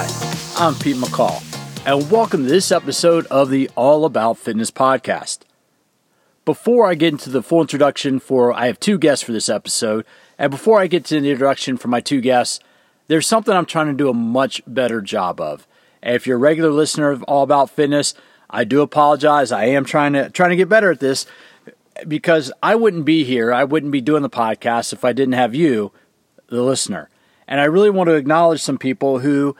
Hi, I'm Pete McCall, and welcome to this episode of the All About Fitness podcast. Before I get into the full introduction for, I have two guests for this episode, and before I get to the introduction for my two guests, there's something I'm trying to do a much better job of. And if you're a regular listener of All About Fitness, I do apologize. I am trying to trying to get better at this because I wouldn't be here. I wouldn't be doing the podcast if I didn't have you, the listener. And I really want to acknowledge some people who,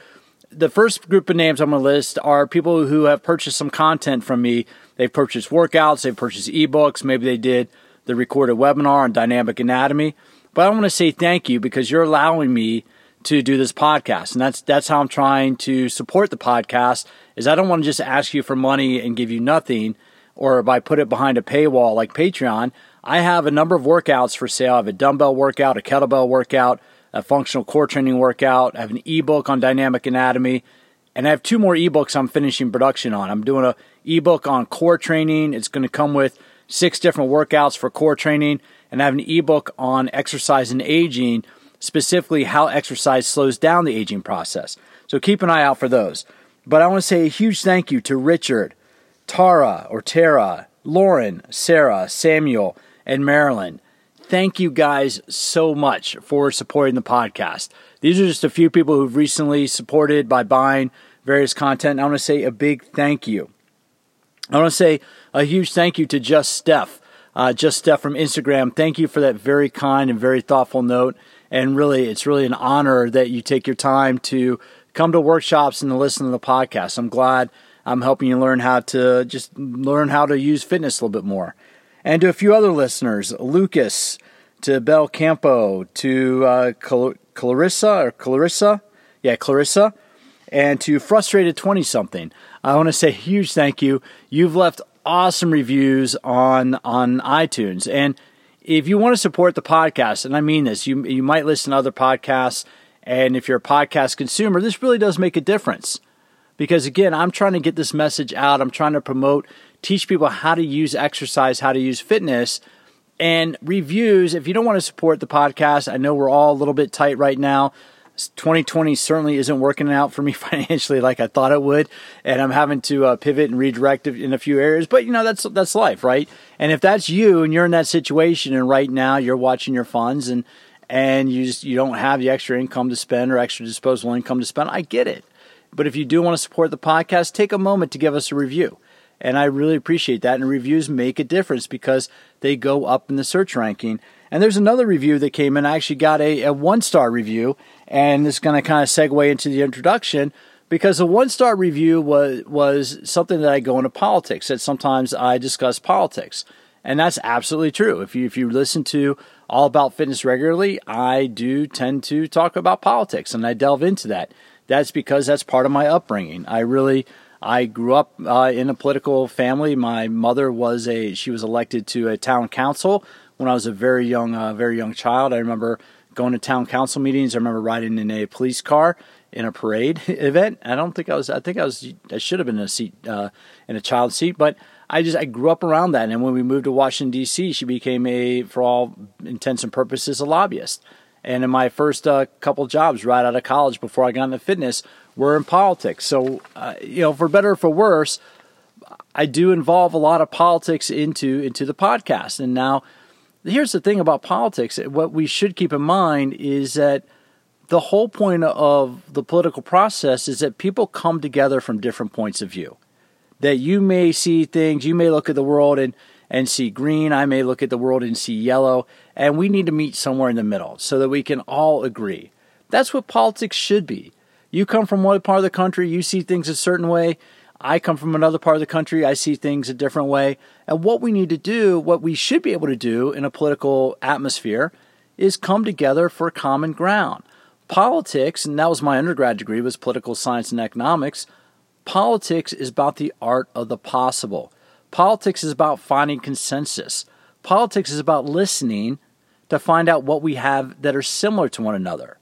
the first group of names I'm going to list are people who have purchased some content from me. They've purchased workouts, they've purchased ebooks, maybe they did the recorded webinar on dynamic anatomy. But I want to say thank you because you're allowing me to do this podcast. And that's that's how I'm trying to support the podcast is I don't want to just ask you for money and give you nothing or if I put it behind a paywall like Patreon. I have a number of workouts for sale. I have a dumbbell workout, a kettlebell workout, a functional core training workout. I have an ebook on dynamic anatomy, and I have two more ebooks I'm finishing production on. I'm doing a ebook on core training. It's going to come with six different workouts for core training, and I have an ebook on exercise and aging, specifically how exercise slows down the aging process. So keep an eye out for those. But I want to say a huge thank you to Richard, Tara or Tara, Lauren, Sarah, Samuel, and Marilyn thank you guys so much for supporting the podcast. These are just a few people who've recently supported by buying various content. I want to say a big thank you. I want to say a huge thank you to Just Steph. Uh, Just Steph from Instagram. Thank you for that very kind and very thoughtful note. And really, it's really an honor that you take your time to come to workshops and to listen to the podcast. I'm glad I'm helping you learn how to just learn how to use fitness a little bit more and to a few other listeners, Lucas, to Bel Campo, to uh, Clarissa or Clarissa, yeah, Clarissa, and to Frustrated 20 something. I want to say huge thank you. You've left awesome reviews on on iTunes, and if you want to support the podcast, and I mean this, you you might listen to other podcasts, and if you're a podcast consumer, this really does make a difference. Because again, I'm trying to get this message out. I'm trying to promote teach people how to use exercise, how to use fitness. And reviews, if you don't want to support the podcast, I know we're all a little bit tight right now. 2020 certainly isn't working out for me financially like I thought it would, and I'm having to uh, pivot and redirect in a few areas. But you know that's that's life, right? And if that's you and you're in that situation, and right now you're watching your funds and and you just you don't have the extra income to spend or extra disposable income to spend, I get it. But if you do want to support the podcast, take a moment to give us a review. And I really appreciate that. And reviews make a difference because they go up in the search ranking. And there's another review that came in. I actually got a, a one star review, and is going to kind of segue into the introduction because a one star review was was something that I go into politics. That sometimes I discuss politics, and that's absolutely true. If you if you listen to all about fitness regularly, I do tend to talk about politics, and I delve into that. That's because that's part of my upbringing. I really I grew up uh, in a political family. My mother was a she was elected to a town council when I was a very young uh, very young child. I remember going to town council meetings. I remember riding in a police car in a parade event. I don't think I was. I think I was. I should have been in a seat uh, in a child seat, but I just I grew up around that. And when we moved to Washington D.C., she became a, for all intents and purposes, a lobbyist. And in my first uh, couple jobs right out of college before I got into fitness were in politics. So, uh, you know, for better or for worse, I do involve a lot of politics into into the podcast. And now, here's the thing about politics: what we should keep in mind is that the whole point of the political process is that people come together from different points of view. That you may see things, you may look at the world and and see green. I may look at the world and see yellow. And we need to meet somewhere in the middle so that we can all agree. That's what politics should be. You come from one part of the country, you see things a certain way. I come from another part of the country, I see things a different way. And what we need to do, what we should be able to do in a political atmosphere, is come together for common ground. Politics, and that was my undergrad degree, was political science and economics. Politics is about the art of the possible. Politics is about finding consensus. Politics is about listening to find out what we have that are similar to one another.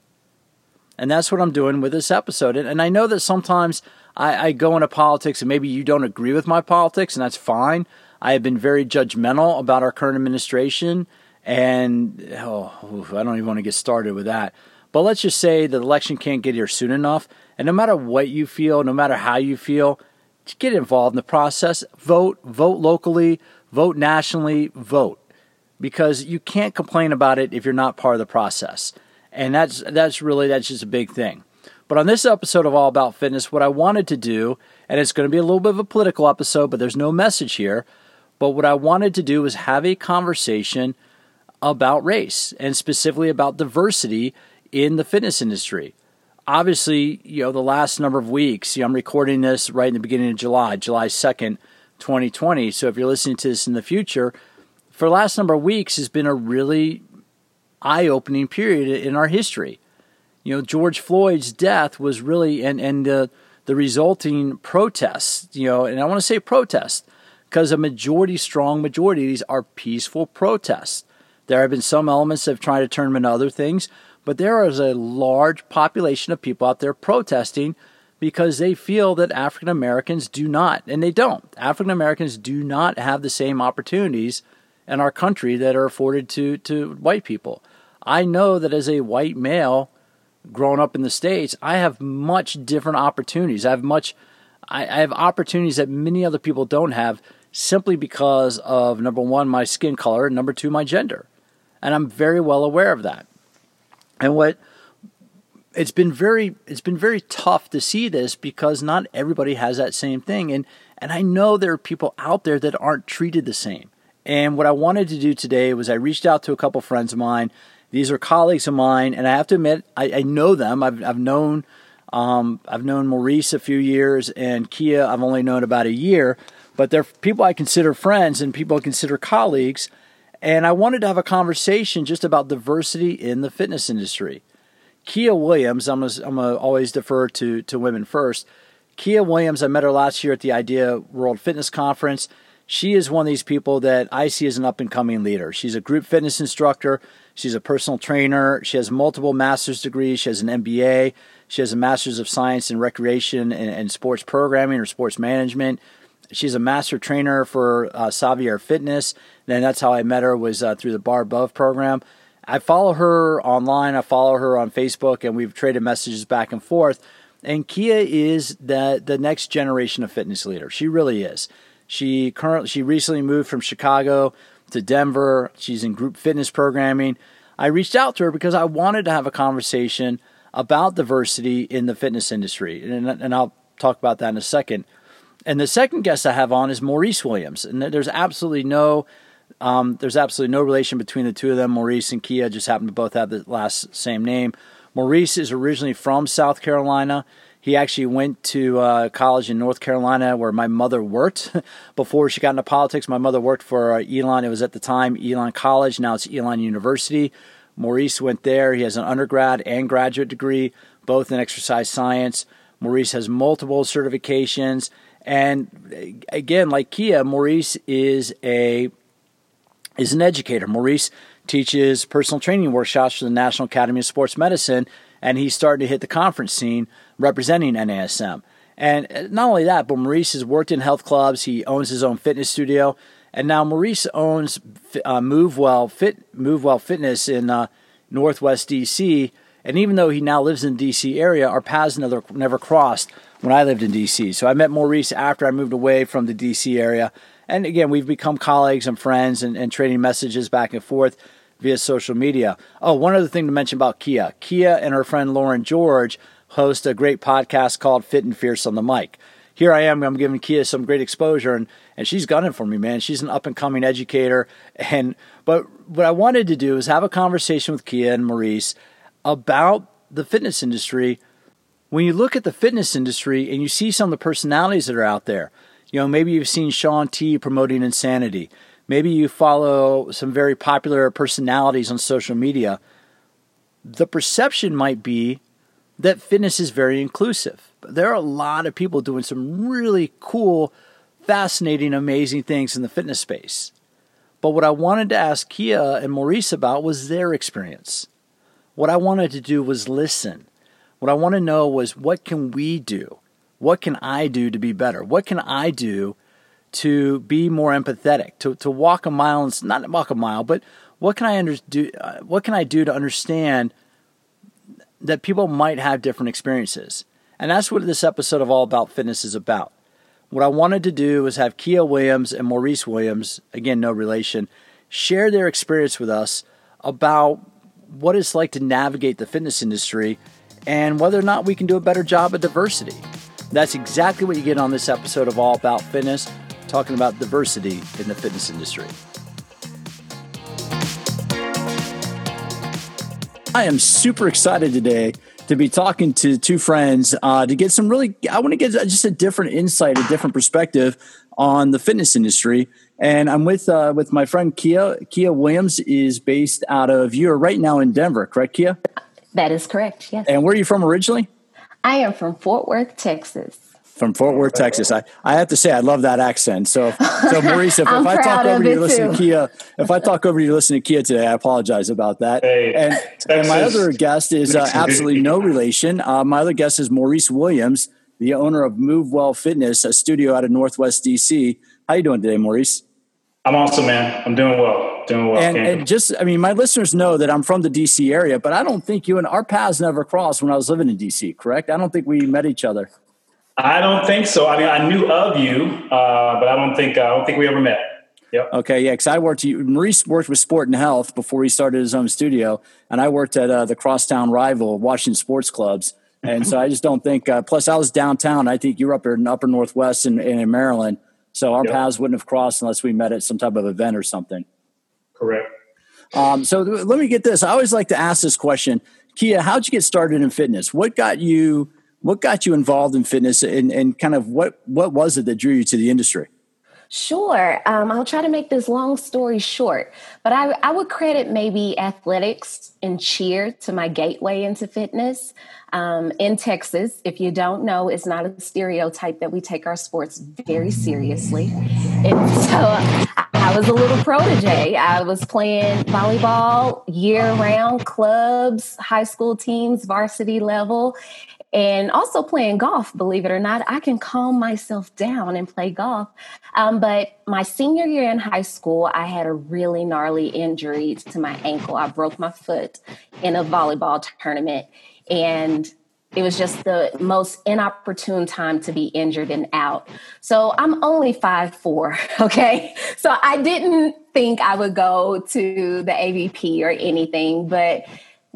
And that's what I'm doing with this episode. And, and I know that sometimes I, I go into politics and maybe you don't agree with my politics, and that's fine. I have been very judgmental about our current administration, and oh, I don't even want to get started with that. But let's just say the election can't get here soon enough. And no matter what you feel, no matter how you feel, get involved in the process. Vote, vote locally, vote nationally, vote. Because you can't complain about it if you're not part of the process. And that's that's really that's just a big thing. But on this episode of All About Fitness, what I wanted to do, and it's going to be a little bit of a political episode, but there's no message here. But what I wanted to do was have a conversation about race and specifically about diversity in the fitness industry. Obviously, you know, the last number of weeks, you know, I'm recording this right in the beginning of July, July 2nd, 2020. So if you're listening to this in the future, for the last number of weeks has been a really eye opening period in our history. You know, George Floyd's death was really, and, and uh, the resulting protests, you know, and I want to say protest because a majority, strong majority of these are peaceful protests. There have been some elements that have tried to turn them into other things, but there is a large population of people out there protesting because they feel that African Americans do not, and they don't. African Americans do not have the same opportunities in our country that are afforded to, to white people. I know that as a white male growing up in the States, I have much different opportunities. I have much I, I have opportunities that many other people don't have simply because of number one, my skin color, and number two, my gender. And I'm very well aware of that. And what it's been very it's been very tough to see this because not everybody has that same thing and and I know there are people out there that aren't treated the same. And what I wanted to do today was I reached out to a couple friends of mine. These are colleagues of mine, and I have to admit I, I know them. I've I've known um, I've known Maurice a few years, and Kia I've only known about a year. But they're people I consider friends and people I consider colleagues. And I wanted to have a conversation just about diversity in the fitness industry. Kia Williams, I'm gonna, I'm gonna always defer to, to women first. Kia Williams, I met her last year at the Idea World Fitness Conference. She is one of these people that I see as an up and coming leader. She's a group fitness instructor. She's a personal trainer. She has multiple master's degrees. She has an MBA. She has a master's of science in recreation and, and sports programming or sports management. She's a master trainer for uh, Savvier Fitness. And that's how I met her was uh, through the Barre Above program. I follow her online. I follow her on Facebook, and we've traded messages back and forth. And Kia is the the next generation of fitness leader. She really is. She currently she recently moved from Chicago to Denver. She's in group fitness programming. I reached out to her because I wanted to have a conversation about diversity in the fitness industry, and, and I'll talk about that in a second. And the second guest I have on is Maurice Williams, and there's absolutely no um, there's absolutely no relation between the two of them. Maurice and Kia just happen to both have the last same name. Maurice is originally from South Carolina. He actually went to uh, college in North Carolina where my mother worked before she got into politics. My mother worked for uh, Elon. It was at the time Elon College. Now it's Elon University. Maurice went there. He has an undergrad and graduate degree, both in exercise science. Maurice has multiple certifications. And again, like Kia, Maurice is a is an educator. Maurice teaches personal training workshops for the National Academy of Sports Medicine, and he's starting to hit the conference scene representing NASM. And uh, not only that, but Maurice has worked in health clubs. He owns his own fitness studio, and now Maurice owns uh, MoveWell Fit MoveWell Fitness in uh, Northwest DC. And even though he now lives in the DC area, our paths never never crossed when I lived in DC. So I met Maurice after I moved away from the DC area, and again, we've become colleagues and friends and, and trading messages back and forth via social media. Oh, one other thing to mention about Kia Kia and her friend Lauren George host a great podcast called Fit and Fierce on the Mic. Here I am, I'm giving Kia some great exposure, and, and she's gunning for me, man. She's an up and coming educator. And but what I wanted to do is have a conversation with Kia and Maurice about the fitness industry. When you look at the fitness industry and you see some of the personalities that are out there, you know, maybe you've seen Shaun T promoting insanity. Maybe you follow some very popular personalities on social media. The perception might be that fitness is very inclusive. But there are a lot of people doing some really cool, fascinating, amazing things in the fitness space. But what I wanted to ask Kia and Maurice about was their experience. What I wanted to do was listen. What I want to know was what can we do? What can I do to be better? What can I do to be more empathetic? To, to walk a mile, and, not walk a mile, but what can I under, do? Uh, what can I do to understand that people might have different experiences. And that's what this episode of All About Fitness is about. What I wanted to do was have Kia Williams and Maurice Williams, again, no relation, share their experience with us about what it's like to navigate the fitness industry and whether or not we can do a better job of diversity. That's exactly what you get on this episode of All About Fitness, talking about diversity in the fitness industry. I am super excited today to be talking to two friends uh, to get some really, I want to get just a different insight, a different perspective on the fitness industry. And I'm with uh, with my friend Kia. Kia Williams is based out of you're right now in Denver, correct, Kia? That is correct. Yes. And where are you from originally? I am from Fort Worth, Texas. From Fort Worth, Texas. I, I have to say I love that accent. So so Maurice, if, if I talk over you listen to Kia, if I talk over you listen to Kia today, I apologize about that. Hey, and, and my other guest is uh, absolutely no relation. Uh, my other guest is Maurice Williams, the owner of MoveWell Fitness, a studio out of Northwest DC. How you doing today, Maurice? I'm awesome, man. I'm doing well. Doing well. And, and, just, I mean, my listeners know that I'm from the DC area, but I don't think you and our paths never crossed when I was living in DC, correct? I don't think we met each other. I don't think so. I mean, I knew of you, uh, but I don't think uh, I don't think we ever met. Yep. Okay, yeah, because I worked. Maurice worked with Sport and Health before he started his own studio, and I worked at uh, the crosstown rival Washington Sports Clubs. And so I just don't think. Uh, plus, I was downtown. I think you were up here in Upper Northwest and in, in Maryland. So our yep. paths wouldn't have crossed unless we met at some type of event or something. Correct. Um, so th- let me get this. I always like to ask this question, Kia. How'd you get started in fitness? What got you? What got you involved in fitness, and, and kind of what what was it that drew you to the industry? Sure. Um, I'll try to make this long story short, but I, I would credit maybe athletics and cheer to my gateway into fitness. Um, in Texas, if you don't know, it's not a stereotype that we take our sports very seriously. And so I was a little protege. I was playing volleyball year round, clubs, high school teams, varsity level and also playing golf, believe it or not. I can calm myself down and play golf. Um, but my senior year in high school, I had a really gnarly injury to my ankle. I broke my foot in a volleyball tournament. And it was just the most inopportune time to be injured and out. So I'm only five four, okay? So I didn't think I would go to the AVP or anything, but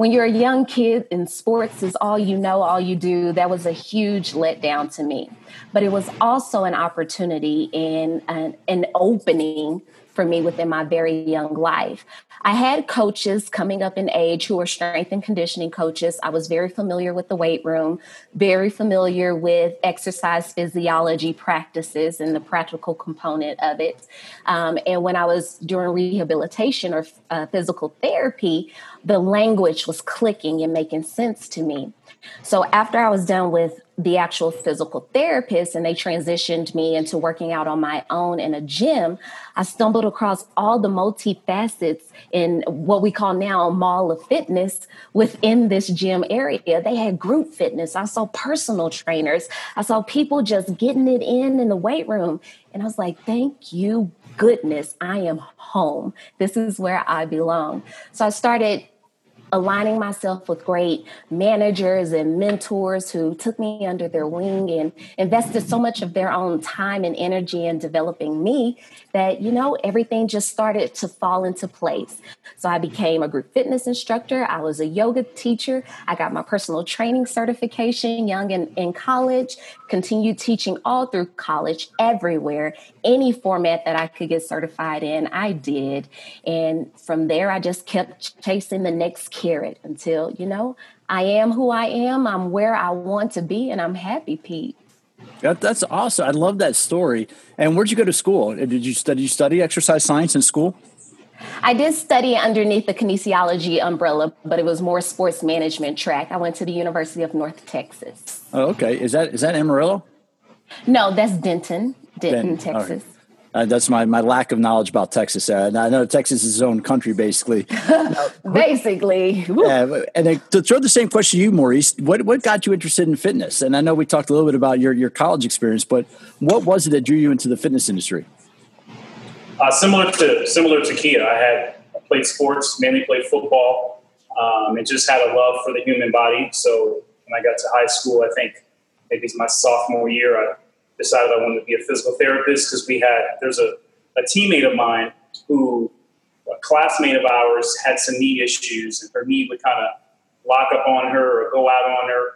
when you're a young kid and sports is all you know, all you do, that was a huge letdown to me. But it was also an opportunity and an, an opening for me within my very young life. I had coaches coming up in age who were strength and conditioning coaches. I was very familiar with the weight room, very familiar with exercise physiology practices and the practical component of it. Um, and when I was doing rehabilitation or uh, physical therapy, the language was clicking and making sense to me. So after I was done with the actual physical therapist and they transitioned me into working out on my own in a gym, I stumbled across all the multifacets in what we call now a mall of fitness within this gym area. They had group fitness. I saw personal trainers. I saw people just getting it in in the weight room. And I was like, thank you, goodness, I am home. This is where I belong. So I started aligning myself with great managers and mentors who took me under their wing and invested so much of their own time and energy in developing me that, you know, everything just started to fall into place. So I became a group fitness instructor. I was a yoga teacher. I got my personal training certification young in, in college, continued teaching all through college, everywhere, any format that I could get certified in, I did. And from there, I just kept chasing the next carrot until, you know, I am who I am. I'm where I want to be, and I'm happy, Pete. That, that's awesome. I love that story. And where'd you go to school? Uh, did you study, you study exercise science in school? I did study underneath the kinesiology umbrella, but it was more sports management track. I went to the University of North Texas. Oh, okay. Is that is that Amarillo? No, that's Denton, Denton, Denton. Texas. Uh, that's my, my lack of knowledge about Texas. Uh, I know Texas is its own country, basically. basically. Uh, and then, to throw the same question to you, Maurice, what, what got you interested in fitness? And I know we talked a little bit about your, your college experience, but what was it that drew you into the fitness industry? Uh, similar to similar to Kia, I had played sports, mainly played football. um, and just had a love for the human body. So when I got to high school, I think maybe it's my sophomore year, I decided I wanted to be a physical therapist because we had there's a, a teammate of mine who a classmate of ours had some knee issues, and her knee would kind of lock up on her or go out on her,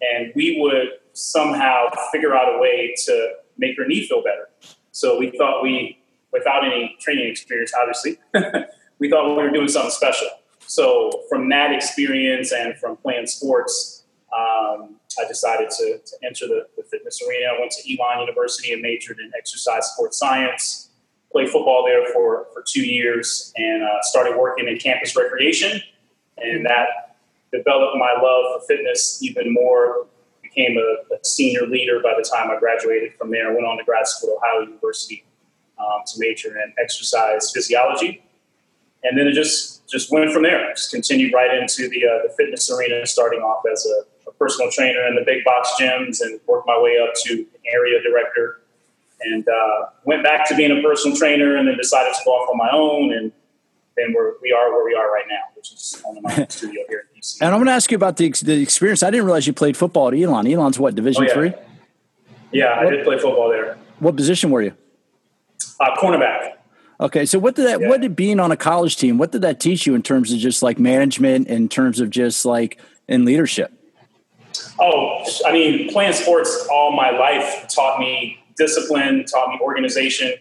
and we would somehow figure out a way to make her knee feel better. So we thought we, without any training experience, obviously, we thought we were doing something special. So from that experience and from playing sports, um, I decided to, to enter the, the, fitness arena. I went to Elon University and majored in exercise sports science. Played football there for, for two years and uh, started working in campus recreation. And that developed my love for fitness even more. Became a, a senior leader by the time I graduated from there. Went on to grad school at Ohio University um, to major in exercise physiology. And then it just just went from there. Just continued right into the, uh, the fitness arena, starting off as a a personal trainer in the big box gyms and worked my way up to area director and uh, went back to being a personal trainer and then decided to go off on my own and then we're, we are where we are right now, which is on my studio here in DC. And I'm going to ask you about the, the experience. I didn't realize you played football at Elon. Elon's what, Division oh, yeah. three? Yeah, what, I did play football there. What position were you? Uh, cornerback. Okay, so what did that? Yeah. What did being on a college team? What did that teach you in terms of just like management, in terms of just like in leadership? Oh, I mean, playing sports all my life taught me discipline, taught me organization,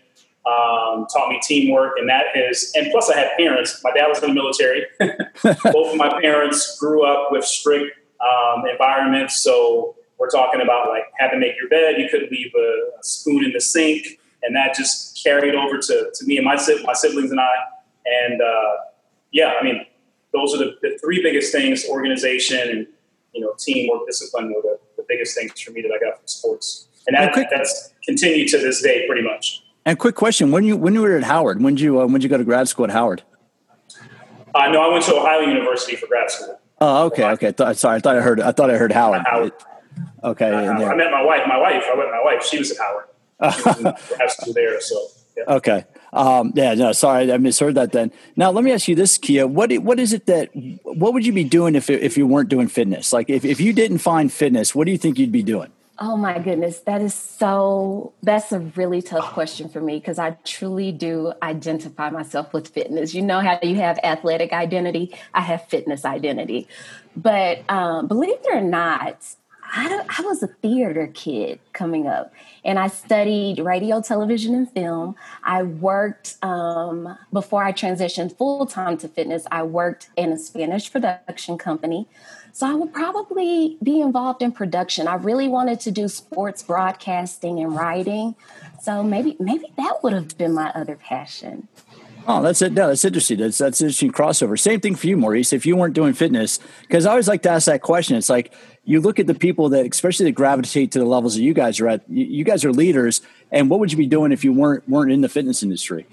um, taught me teamwork, and that is. And plus, I had parents. My dad was in the military. Both of my parents grew up with strict um, environments, so we're talking about like had to make your bed. You couldn't leave a, a spoon in the sink, and that just carried over to, to me and my my siblings and I. And uh, yeah, I mean, those are the, the three biggest things: organization and you know, teamwork, discipline were the, the biggest things for me that I got from sports. And that, quick, that's continued to this day pretty much. And quick question: When you when you were at Howard, when did you uh, when did you go to grad school at Howard? Uh, no, I went to Ohio University for grad school. Oh, okay, okay. Th- sorry, I thought I heard I thought I heard Howard. Howard. Okay, uh, I met my wife. My wife. I met my wife. She was at Howard. She was in grad school there. So yeah. okay. Um, yeah, no, sorry, I misheard that. Then now, let me ask you this, Kia. What what is it that what would you be doing if if you weren't doing fitness? Like, if if you didn't find fitness, what do you think you'd be doing? Oh my goodness, that is so. That's a really tough question for me because I truly do identify myself with fitness. You know how you have athletic identity, I have fitness identity. But um, believe it or not, I, I was a theater kid coming up, and I studied radio, television, and film. I worked um, before I transitioned full time to fitness. I worked in a Spanish production company, so I would probably be involved in production. I really wanted to do sports broadcasting and writing, so maybe maybe that would have been my other passion. Oh, that's it. No, that's interesting. That's that's interesting crossover. Same thing for you, Maurice. If you weren't doing fitness, because I always like to ask that question. It's like you look at the people that, especially that gravitate to the levels that you guys are at. You, you guys are leaders, and what would you be doing if you weren't weren't in the fitness industry?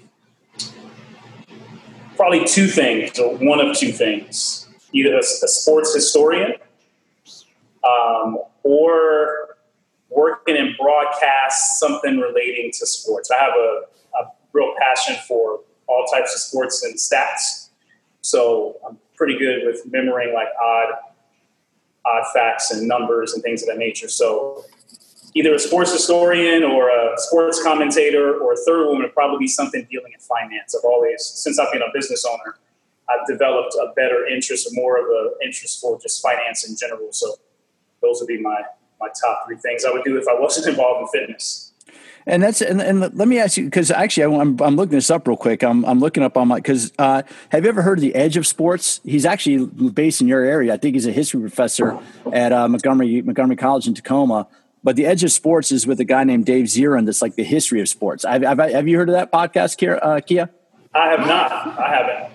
Probably two things, or one of two things: either a, a sports historian, um, or working in broadcast something relating to sports. I have a, a real passion for all types of sports and stats. So I'm pretty good with remembering like odd, odd facts and numbers and things of that nature. So either a sports historian or a sports commentator or a third one would probably be something dealing in finance. I've always, since I've been a business owner, I've developed a better interest or more of an interest for just finance in general. So those would be my, my top three things I would do if I wasn't involved in fitness. And that's and, and let me ask you because actually I'm I'm looking this up real quick. I'm I'm looking up on my because uh, have you ever heard of the Edge of Sports? He's actually based in your area. I think he's a history professor at uh, Montgomery Montgomery College in Takoma. But the Edge of Sports is with a guy named Dave Zirin. That's like the history of sports. Have, have, have you heard of that podcast, Kia? Uh, Kia? I have not. I haven't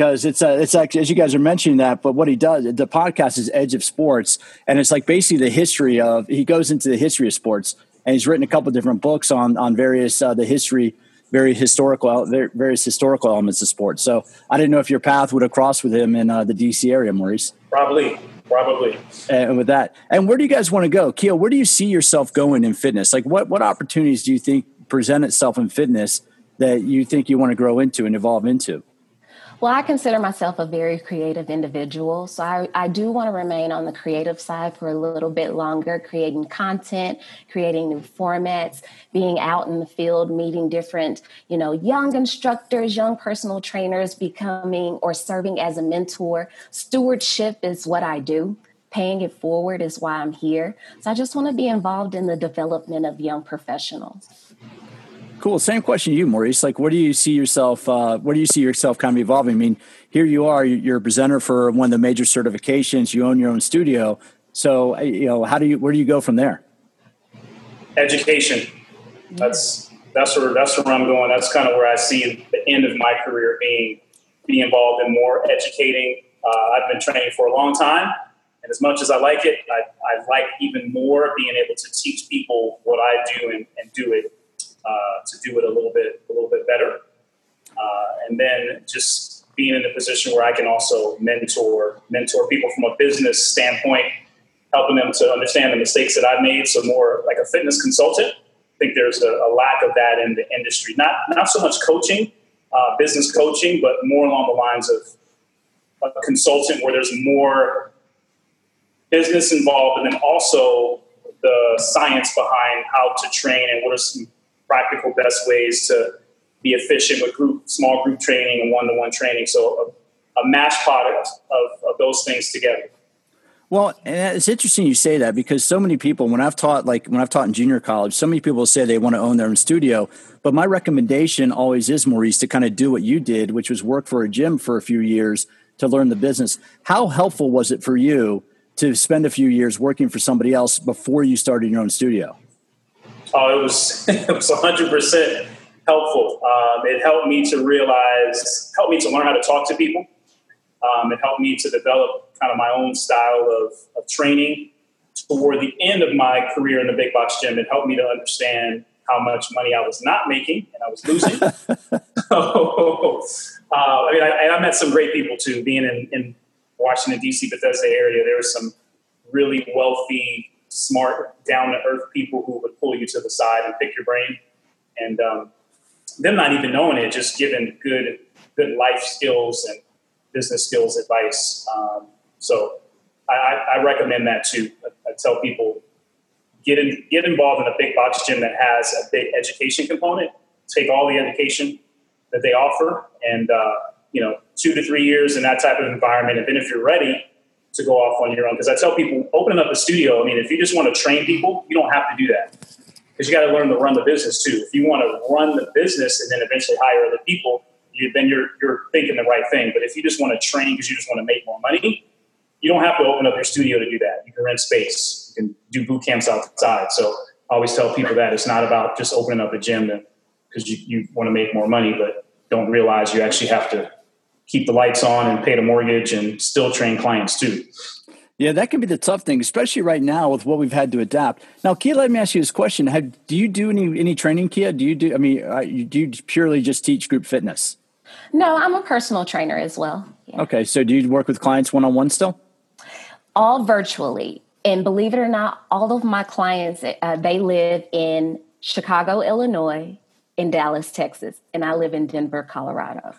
because it's a, it's like as you guys are mentioning that, but what he does, the podcast is Edge of Sports, and it's like basically the history of. He goes into the history of sports, and he's written a couple different books on on various uh, the history, very historical various historical elements of sports. So I didn't know if your path would have crossed with him in uh, the DC area, Maurice. Probably, probably. And with that, and where do you guys want to go, Keel? Where do you see yourself going in fitness? Like, what what opportunities do you think present itself in fitness that you think you want to grow into and evolve into? Well, I consider myself a very creative individual. So I, I do want to remain on the creative side for a little bit longer, creating content, creating new formats, being out in the field, meeting different, you know, young instructors, young personal trainers, becoming or serving as a mentor. Stewardship is what I do. Paying it forward is why I'm here. So I just want to be involved in the development of young professionals. Cool. Same question to you, Maurice. Like, where do you see yourself? Uh, where do you see yourself kind of evolving? I mean, here you are. You're a presenter for one of the major certifications. You own your own studio. So, uh, you know, how do you? Where do you go from there? Education. That's that's where that's where I'm going. That's kind of where I see the end of my career being be involved in more educating. Uh, I've been training for a long time, and as much as I like it, I, I like even more being able to teach people what I do and, and do it uh, to do it a little bit a little bit better, uh, and then just being in a position where I can also mentor mentor people from a business standpoint, helping them to understand the mistakes that I've made. So more like a fitness consultant. I think there's a, a lack of that in the industry. Not not so much coaching, uh, business coaching, but more along the lines of a consultant where there's more business involved, and then also the science behind how to train and what are some practical best ways to be efficient with group, small group training and one-to-one training. So a, a match product of, of those things together. Well, and it's interesting you say that because so many people, when I've taught, like when I've taught in junior college, so many people say they want to own their own studio. But my recommendation always is, Maurice, to kind of do what you did, which was work for a gym for a few years to learn the business. How helpful was it for you to spend a few years working for somebody else before you started your own studio? Oh, it was it was 100 percent helpful. Um, it helped me to realize, helped me to learn how to talk to people. Um, it helped me to develop kind of my own style of, of training. Toward the end of my career in the big box gym, it helped me to understand how much money I was not making and I was losing. so, uh, I mean, I, I, met some great people too. Being in, in Washington D.C. Bethesda area, there were some really wealthy smart, down to earth people who would pull you to the side and pick your brain. And um, them not even knowing it, just giving good, good life skills and business skills advice. Um, so I, I, recommend that too. I, I, tell people get in, get involved in a big box gym that has a big education component. Take all the education that they offer, and uh, you know, two to three years in that type of environment. And then if you're ready, to go off on your own. Because I tell people, opening up a studio, I mean, if you just want to train people, you don't have to do that. Because you got to learn to run the business too. If you want to run the business and then eventually hire other people, you, then you're, you're thinking the right thing. But if you just want to train because you just want to make more money, you don't have to open up your studio to do that. You can rent space, you can do boot camps outside. So I always tell people that it's not about just opening up a gym because you, you want to make more money, but don't realize you actually have to keep the lights on and pay the mortgage and still train clients too. Yeah, that can be the tough thing, especially right now with what we've had to adapt. Now, Kia, let me ask you this question: Have, Do you do any any training, Kia? Do you do? I mean, uh, do you purely just teach group fitness? No, I'm a personal trainer as well. Yeah. Okay, so do you work with clients one on one still? All virtually, and believe it or not, all of my clients uh, they live in Chicago, Illinois, in Dallas, Texas, and I live in Denver, Colorado.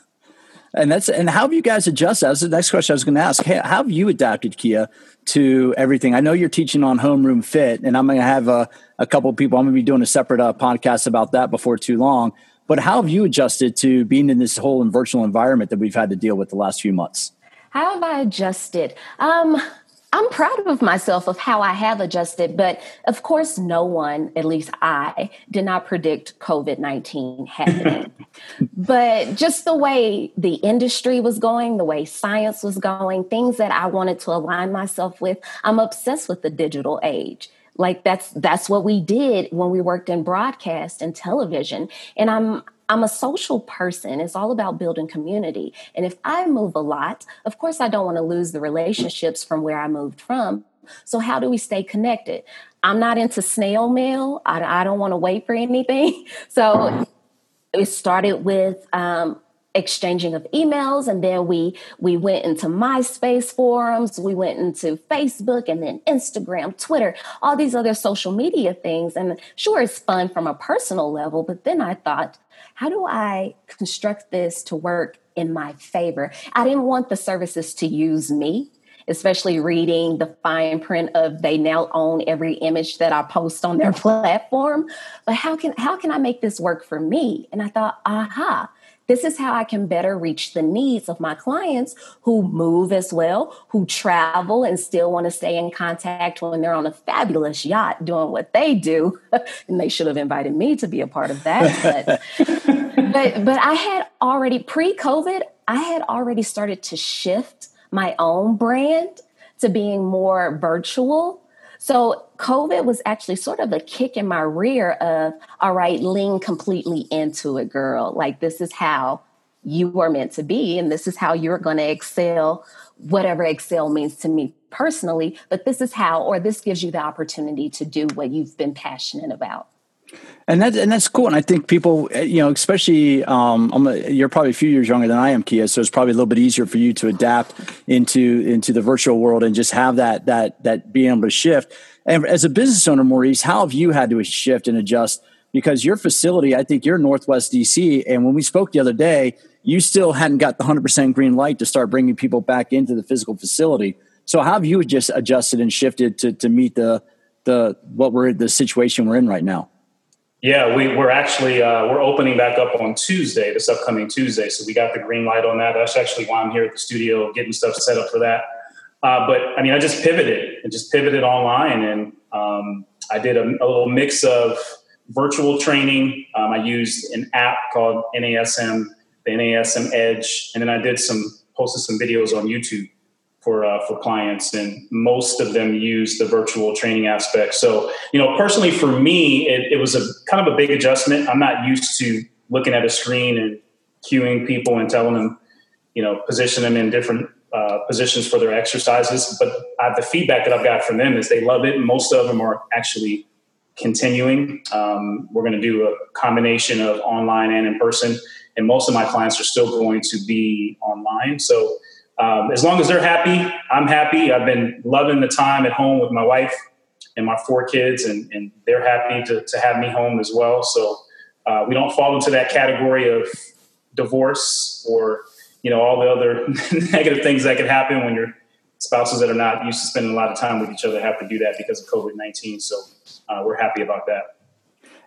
And that's and how have you guys adjusted? That's the next question I was going to ask. How have you adapted, Kia, to everything? I know you're teaching on homeroom fit, and I'm going to have a, a couple of people. I'm going to be doing a separate uh, podcast about that before too long. But how have you adjusted to being in this whole virtual environment that we've had to deal with the last few months? How have I adjusted? Um, I'm proud of myself of how I have adjusted, but of course, no one, at least I, did not predict COVID 19 happening. but just the way the industry was going, the way science was going, things that I wanted to align myself with, I'm obsessed with the digital age like that's that's what we did when we worked in broadcast and television and i'm I'm a social person. It's all about building community. And if I move a lot, of course, I don't want to lose the relationships from where I moved from. So, how do we stay connected? I'm not into snail mail. I, I don't want to wait for anything. So, it started with um, exchanging of emails and then we we went into myspace forums we went into facebook and then instagram twitter all these other social media things and sure it's fun from a personal level but then i thought how do I construct this to work in my favor. I didn't want the services to use me especially reading the fine print of they now own every image that I post on their platform. But how can how can I make this work for me? And I thought, aha, this is how I can better reach the needs of my clients who move as well, who travel and still want to stay in contact when they're on a fabulous yacht doing what they do. and they should have invited me to be a part of that. But, but, but I had already pre COVID, I had already started to shift my own brand to being more virtual. So COVID was actually sort of a kick in my rear of, all right, lean completely into it, girl. Like this is how you are meant to be, and this is how you're going to excel, whatever excel means to me personally. But this is how, or this gives you the opportunity to do what you've been passionate about and that's and that's cool. And I think people, eh, you know, especially um, a, you're probably a few years younger than I am, Kia. So it's probably a little bit easier for you to adapt into into the virtual world and just have that that that being able to shift. And as a business owner, Maurice, how have you had to shift and adjust? Because your facility, I think you're Northwest DC, and when we spoke the other day, you still hadn't got the 100% green light to start bringing people back into the physical facility. So how have you just adjusted and shifted to to meet the the what we're the situation we're in right now? Yeah, we, we're actually uh, we're opening back up on Tuesday, this upcoming Tuesday. So we got the green light on that. That's actually why I'm here at the studio getting stuff set up for that. Uh, but I mean, I just pivoted and just pivoted online, and um, I did a, a, little mix of virtual training. Um, I used an app called NASM, the NASM Edge, and then I did some posted some videos on YouTube for uh, for clients, and most of them use the virtual training aspect. So, you know, personally for me, it, it, was a kind of a big adjustment. I'm not used to looking at a screen and cueing people and telling them, you know, position them in different uh, positions for their exercises. But uh, the feedback that I've got from them is they love it. Most of them are actually continuing. Um, we're going to do a combination of online and in person, and most of my clients are still going to be online. So um, as long as they're happy, I'm happy. I've been loving the time at home with my wife and my four kids, and, and they're happy to, to have me home as well. So uh, we don't fall into that category of divorce or you know all the other negative things that could happen when your spouses that are not used to spending a lot of time with each other have to do that because of COVID nineteen. So uh, we're happy about that.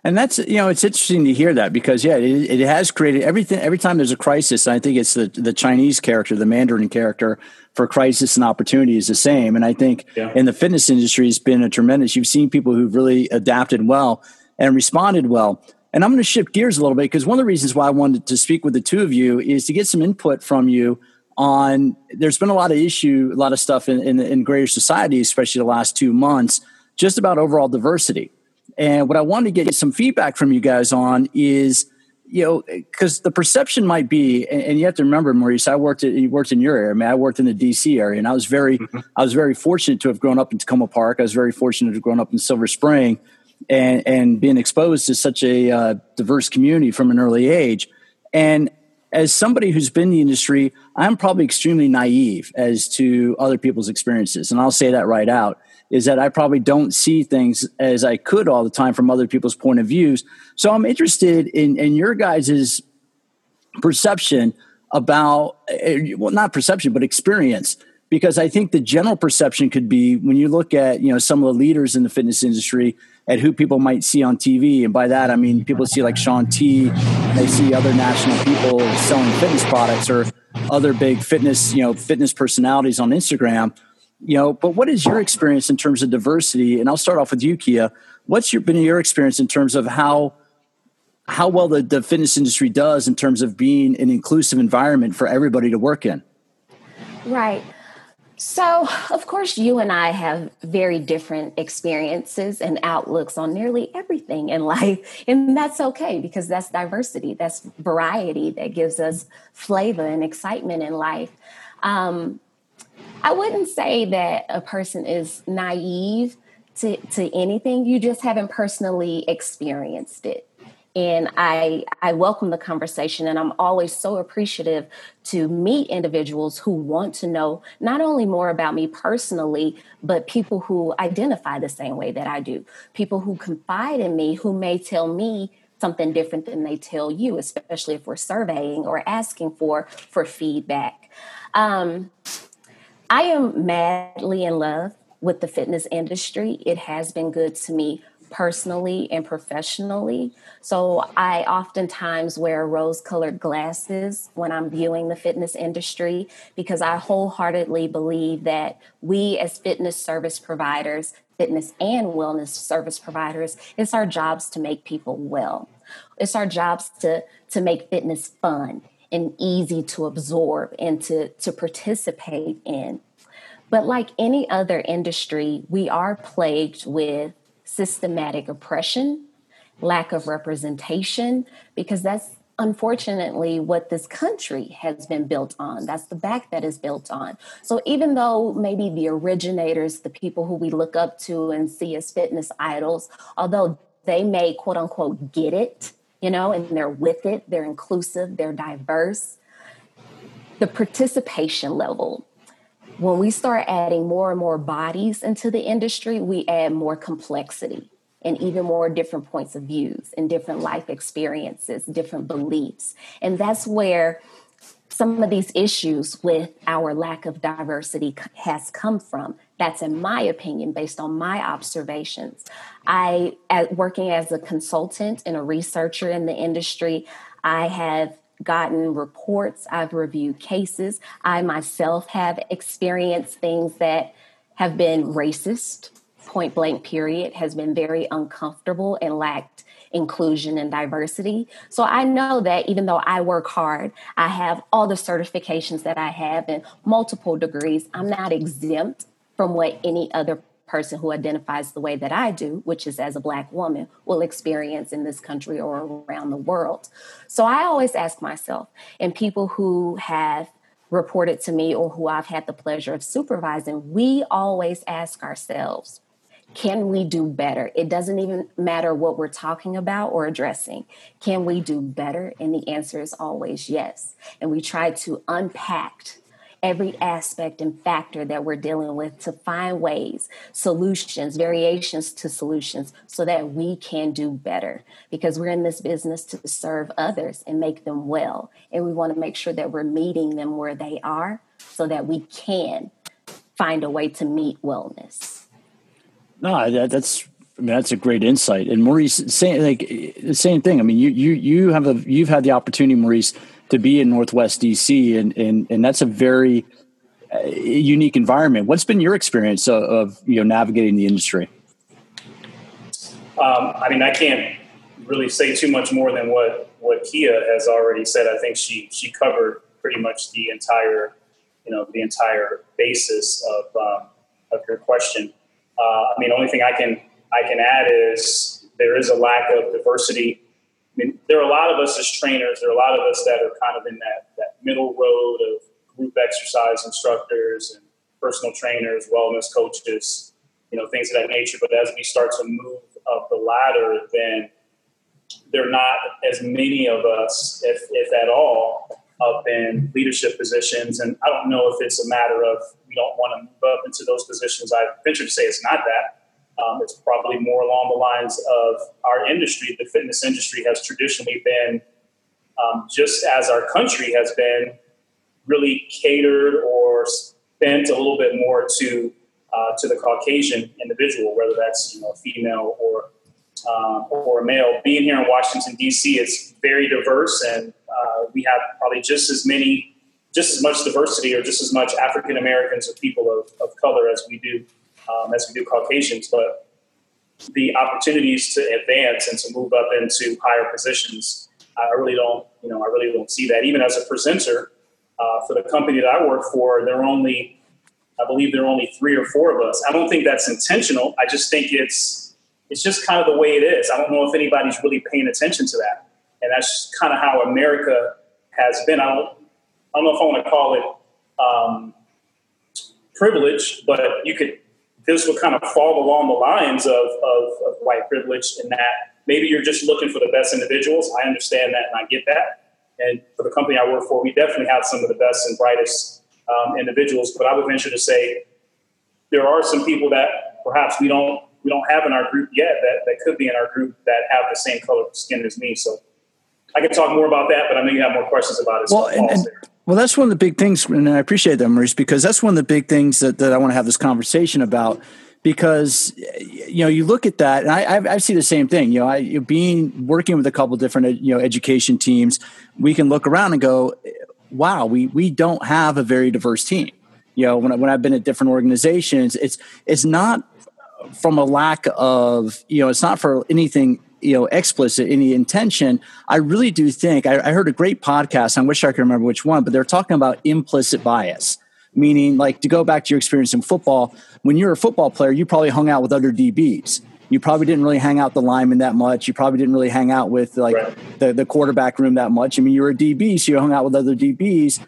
And that's you know it's interesting to hear that because yeah it, it has created everything every time there's a crisis I think it's the the Chinese character the Mandarin character for crisis and opportunity is the same. And I think yeah. in the fitness industry has been a tremendous you've seen people who've really adapted well and responded well. And I'm going to shift gears a little bit because one of the reasons why I wanted to speak with the two of you is to get some input from you on there's been a lot of issue a lot of stuff in, in, in greater society especially the last two months just about overall diversity and what I wanted to get some feedback from you guys on is, you know, because the perception might be, and, and, you have to remember, Maurice, I worked at, you worked in your area. I mean, I worked in the DC area, and I was very, mm-hmm. I was very fortunate to have grown up in Takoma Park. I was very fortunate to have grown up in Silver Spring, and and being exposed to such a uh, diverse community from an early age. And as somebody who's been in the industry, I'm probably extremely naive as to other people's experiences, and I'll say that right out is that I probably don't see things as I could all the time from other people's point of views. So I'm interested in, in your guys' perception about, eh, well, not perception, but experience. Because I think the general perception could be when you look at you know some of the leaders in the fitness industry at who people might see on TV, and by that I mean people see like Shaun T, they see other national people selling fitness products or other big fitness you know fitness personalities on Instagram you know but what is your experience in terms of diversity? And i'll start off with you kia. What's your, been your experience in terms of how how well the, the fitness industry does in terms of being an inclusive environment for everybody to work in? Right. So of course you and i have very different experiences and outlooks on nearly everything in life and that's okay because that's diversity. That's variety that gives us flavor and excitement in life. Um, I wouldn't say that a person is naive to, to anything. You just haven't personally experienced it. And I, I welcome the conversation, and I'm always so appreciative to meet individuals who want to know not only more about me personally, but people who identify the same way that I do, people who confide in me, who may tell me something different than they tell you, especially if we're surveying or asking for for feedback. Um, I am madly in love with the fitness industry. It has been good to me personally and professionally. So I oftentimes wear rose colored glasses when I'm viewing the fitness industry because I wholeheartedly believe that we, as fitness service providers, fitness and wellness service providers, it's our jobs to make people well. It's our jobs to, to make fitness fun and easy to absorb and to, to participate in. But like any other industry, we are plagued with systematic oppression, lack of representation, because that's unfortunately what this country has been built on. That's the back that is built on. So even though maybe the originators, the people who we look up to and see as fitness idols, although they may quote unquote get it, you know, and they're with it, they're inclusive, they're diverse, the participation level when we start adding more and more bodies into the industry, we add more complexity and even more different points of views and different life experiences, different beliefs. And that's where some of these issues with our lack of diversity has come from. That's in my opinion, based on my observations. I, at, working as a consultant and a researcher in the industry, I have gotten reports, I've reviewed cases. I myself have experienced things that have been racist, point blank, period, has been very uncomfortable and lacked inclusion and diversity. So I know that even though I work hard, I have all the certifications that I have and multiple degrees, I'm not exempt from what any other person who identifies the way that I do, which is as a Black woman, will experience in this country or around the world. So I always ask myself, and people who have reported to me or who I've had the pleasure of supervising, we always ask ourselves, can we do better? It doesn't even matter what we're talking about or addressing. Can we do better? And the answer is always yes. And we try to unpack every aspect and factor that we're dealing with to find ways, solutions, variations to solutions so that we can do better because we're in this business to serve others and make them well. And we want to make sure that we're meeting them where they are so that we can find a way to meet wellness. No, that, that's I mean, that's a great insight. And Maurice, saying like the same thing. I mean, you you you have a you've had the opportunity, Maurice, to be in Northwest DC, and and and that's a very uh, unique environment. What's been your experience of, of you know navigating the industry? Um, I mean, I can't really say too much more than what what Kia has already said. I think she she covered pretty much the entire you know the entire basis of um, of your question. Uh, I mean, the only thing I can I can add is there is a lack of diversity I mean, there are a lot of us as trainers, there are a lot of us that are kind of in that, that middle road of group exercise instructors and personal trainers, wellness coaches, you know, things of that nature. But as we start to move up the ladder, then there are not as many of us, if, if at all, up in leadership positions. And I don't know if it's a matter of we don't want to move up into those positions. I venture to say it's not that. Um, it's probably more along the lines of our industry. The fitness industry has traditionally been, um, just as our country has been, really catered or spent a little bit more to uh, to the Caucasian individual, whether that's you know a female or um, or a male. Being here in Washington D.C. is very diverse, and uh, we have probably just as many, just as much diversity or just as much African Americans or people of, of color as we do um, as we do Caucasians, but the opportunities to advance and to move up into higher positions, I really don't, you know, I really don't see that. Even as a presenter uh, for the company that I work for, there are only, I believe there are only three or four of us. I don't think that's intentional. I just think it's, it's just kind of the way it is. I don't know if anybody's really paying attention to that, and that's kind of how America has been. I don't, I don't know if I want to call it um, privilege, but you could this would kind of fall along the lines of, of, of, white privilege in that maybe you're just looking for the best individuals. I understand that and I get that. And for the company I work for, we definitely have some of the best and brightest um, individuals. But I would venture to say there are some people that perhaps we don't we don't have in our group yet that, that could be in our group that have the same color skin as me. So I can talk more about that, but I know you have more questions about it. So well, and, and, well, that's one of the big things, and I appreciate that, Maurice, because that's one of the big things that, that I want to have this conversation about. Because you know, you look at that, and I, I see the same thing. You know, I, being working with a couple different you know education teams, we can look around and go, "Wow, we we don't have a very diverse team." You know, when I, when I've been at different organizations, it's it's not from a lack of you know, it's not for anything you know explicit any intention i really do think I, I, heard a great podcast i wish i could remember which one but they're talking about implicit bias. Meaning like to go back to your experience in football when you're a football player you probably hung out with other dbs you probably didn't really hang out the lineman that much. You probably didn't really hang out with like right. the, the quarterback room that much. I mean you were a db so you hung out with other dbs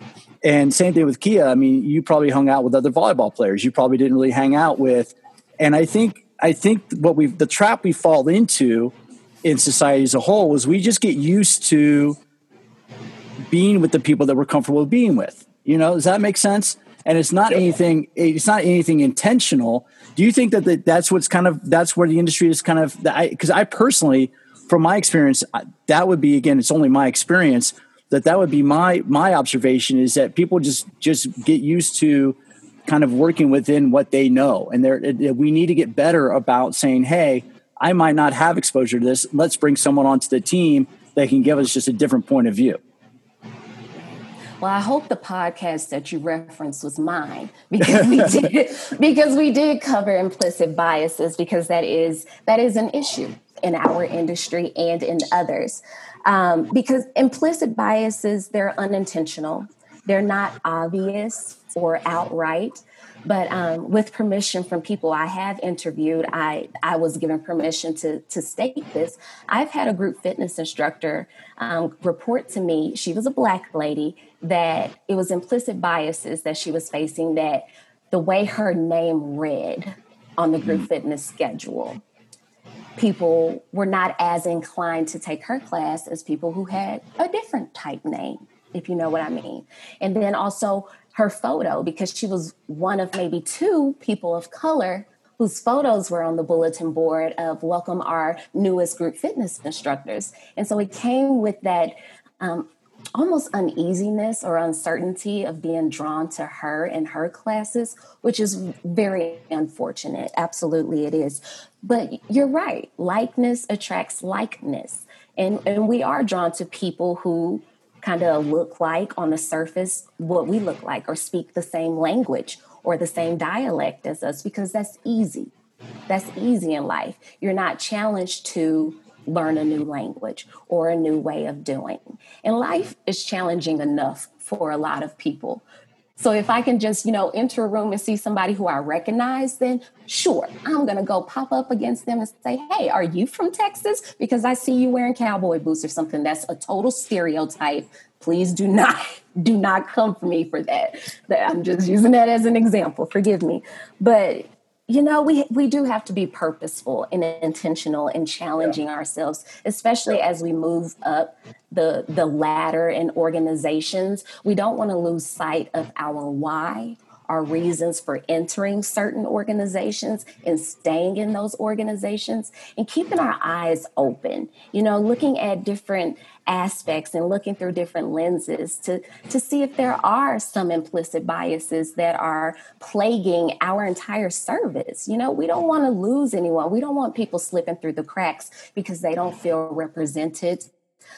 and same thing with kia. I mean you probably hung out with other volleyball players. You probably didn't really hang out with and i think i think what we the trap we fall into in society as a whole is we just get used to being with the people that we're comfortable being with. You know, does that make sense? And it's not anything. It's not anything intentional. Do you think that the, that's what's kind of that's where the industry is kind of? Because I, I personally, from my experience, that would be again. It's only my experience that that would be my my observation is that people just just get used to kind of working within what they know, and there we need to get better about saying, hey I might not have exposure to this. Let's bring someone onto the team that can give us just a different point of view. Well, I hope the podcast that you referenced was mine because we did because we did cover implicit biases because that is that is an issue in our industry and in others. Um, because implicit biases they're unintentional, they're not obvious or outright, but um, with permission from people I have interviewed, I, I was given permission to, to state this. I've had a group fitness instructor um, report to me, she was a black lady, that it was implicit biases that she was facing, that the way her name read on the group mm. fitness schedule, people were not as inclined to take her class as people who had a different type name if you know what I mean. And then also her photo because she was one of maybe two people of color whose photos were on the bulletin board of welcome our newest group fitness instructors. And so it came with that um, almost uneasiness or uncertainty of being drawn to her and her classes, which is very unfortunate. Absolutely, it is. But you're right, likeness attracts likeness. And, and we are drawn to people who kind of look like on the surface what we look like or speak the same language or the same dialect as us because that's easy. That's easy in life. You're not challenged to learn a new language or a new way of doing. And life is challenging enough for a lot of people. So if I can just, you know, enter a room and see somebody who I recognize, then sure, I'm going to go pop up against them and say, hey, are you from Texas? Because I see you wearing cowboy boots or something. That's a total stereotype. Please do not, do not come for me for that. I'm just using that as an example. Forgive me. But you know we we do have to be purposeful and intentional in challenging yeah. ourselves especially as we move up the the ladder in organizations. We don't want to lose sight of our why our reasons for entering certain organizations and staying in those organizations and keeping our eyes open you know looking at different aspects and looking through different lenses to to see if there are some implicit biases that are plaguing our entire service. You know we don't want to lose anyone. We don't want people slipping through the cracks because they don't feel represented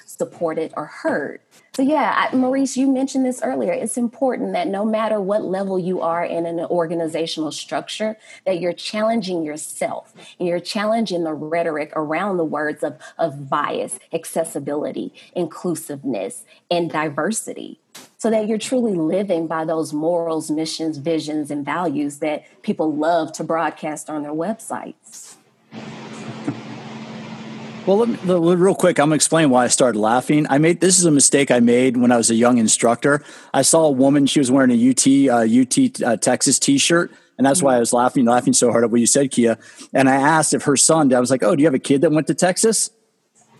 supported or heard so, yeah, I, Maurice, you mentioned this earlier. It's important that no matter what level you are in an organizational structure, that you're challenging yourself and you're challenging the rhetoric around the words of, of bias, accessibility, inclusiveness, and diversity so that you're truly living by those morals, missions, visions, and values that people love to broadcast on their websites. Well, me, real quick, I'm gonna explain why I started laughing. I made this is a mistake I made when I was a young instructor. I saw a woman; she was wearing a UT uh, UT uh, Texas T-shirt, and that's why I was laughing, laughing so hard at what you said, Kia. And I asked if her son. I was like, "Oh, do you have a kid that went to Texas?"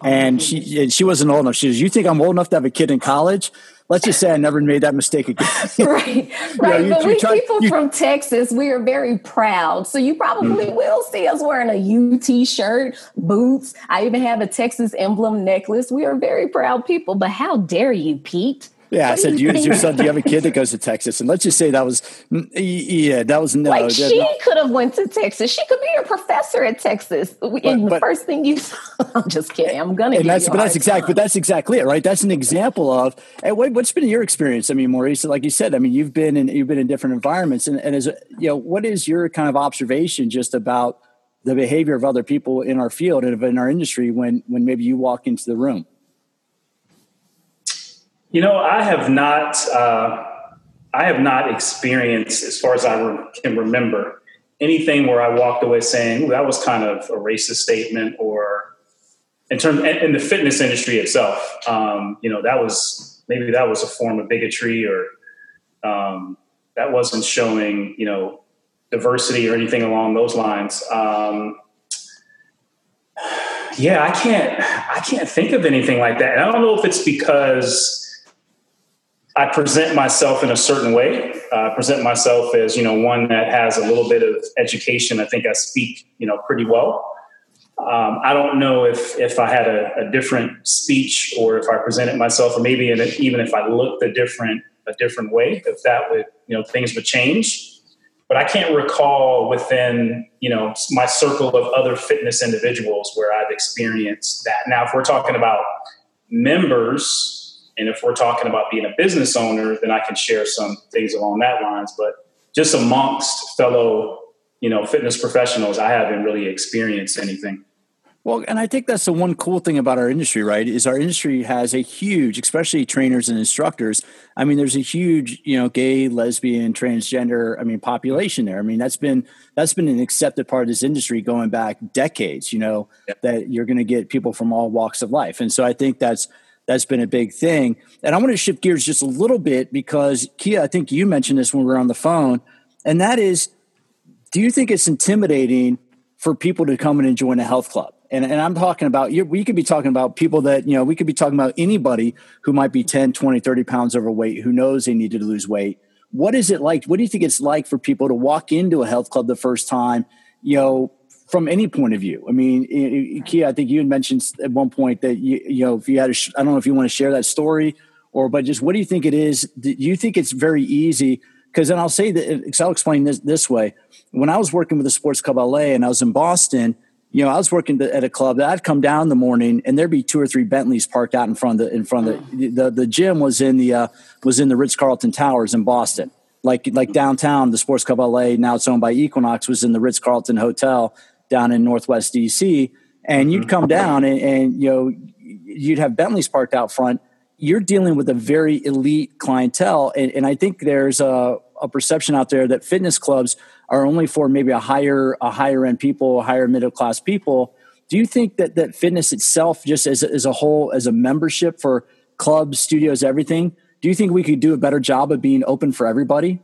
And she she wasn't old enough. She goes, "You think I'm old enough to have a kid in college?" Let's just say I never made that mistake again. right, right. You know, but we try, people you, from Texas, we are very proud. So you probably mm-hmm. will see us wearing a UT shirt, boots. I even have a Texas emblem necklace. We are very proud people. But how dare you, Pete? Yeah, I said, do you, your son, do you have a kid that goes to Texas? And let's just say that was, mm, yeah, that was no. Like she could have went to Texas. She could be a professor at Texas. But, and the first thing you saw, I'm just kidding. I'm gonna. And that's, but that's exactly, but that's exactly it, right? That's an example of. And what, has been your experience? I mean, Maurice, like you said, I mean, you've been in you've been in different environments, and, and as you know, what is your kind of observation just about the behavior of other people in our field and in our industry when when maybe you walk into the room? You know, I have not. Uh, I have not experienced, as far as I re- can remember, anything where I walked away saying that was kind of a racist statement, or in terms in the fitness industry itself. Um, you know, that was maybe that was a form of bigotry, or um, that wasn't showing you know diversity or anything along those lines. Um, yeah, I can't. I can't think of anything like that. And I don't know if it's because I present myself in a certain way. Uh, present myself as you know one that has a little bit of education. I think I speak you know pretty well. Um, I don't know if if I had a, a, different speech or if I presented myself, or maybe in even if I looked a different a different way, if that would you know things would change. But I can't recall within you know my circle of other fitness individuals where I've experienced that. Now, if we're talking about members and if we're talking about being a business owner, then I can share some things along that lines. But just amongst fellow, you know, fitness professionals, I haven't really experienced anything. Well, and I think that's the one cool thing about our industry, right? Is our industry has a huge, especially trainers and instructors. I mean, there's a huge, you know, gay, lesbian, transgender, I mean, population there. I mean, that's been that's been an accepted part of this industry going back decades, you know, yeah. that you're going to get people from all walks of life. And so I think that's that's been a big thing. And I want to shift gears just a little bit because Kia, I think you mentioned this when we were on the phone, and that is, do you think it's intimidating for people to come in and join a health club? And, and I'm talking about, we could be talking about people that, you know, we could be talking about anybody who might be 10, 20, 30 pounds overweight, who knows they need to lose weight. What is it like? What do you think it's like for people to walk into a health club the first time, you know, from any point of view. I mean, Kia, I think you had mentioned at one point that you, you know if you had, a, I don't know if you want to share that story or, but just what do you think it is? Do you think it's very easy? Because then I'll say that, because I'll explain this this way. When I was working with the Sports Club LA and I was in Boston, you know, I was working at a club that I'd come down in the morning and there'd be two or three Bentleys parked out in front of the in front of the the, the gym was in the uh, was in the Ritz Carlton Towers in Boston. Like like downtown, the Sports Club LA, now it's owned by Equinox, was in the Ritz Carlton Hotel down in Northwest DC, and you'd mm-hmm. come down and, and you know you'd have Bentleys parked out front. You're dealing with a very elite clientele, and, and I think there's a, a perception out there that fitness clubs are only for maybe a higher a higher end people, higher middle class people. Do you think that that fitness itself, just as as a whole, as a membership for clubs, studios, everything, do you think we could do a better job of being open for everybody?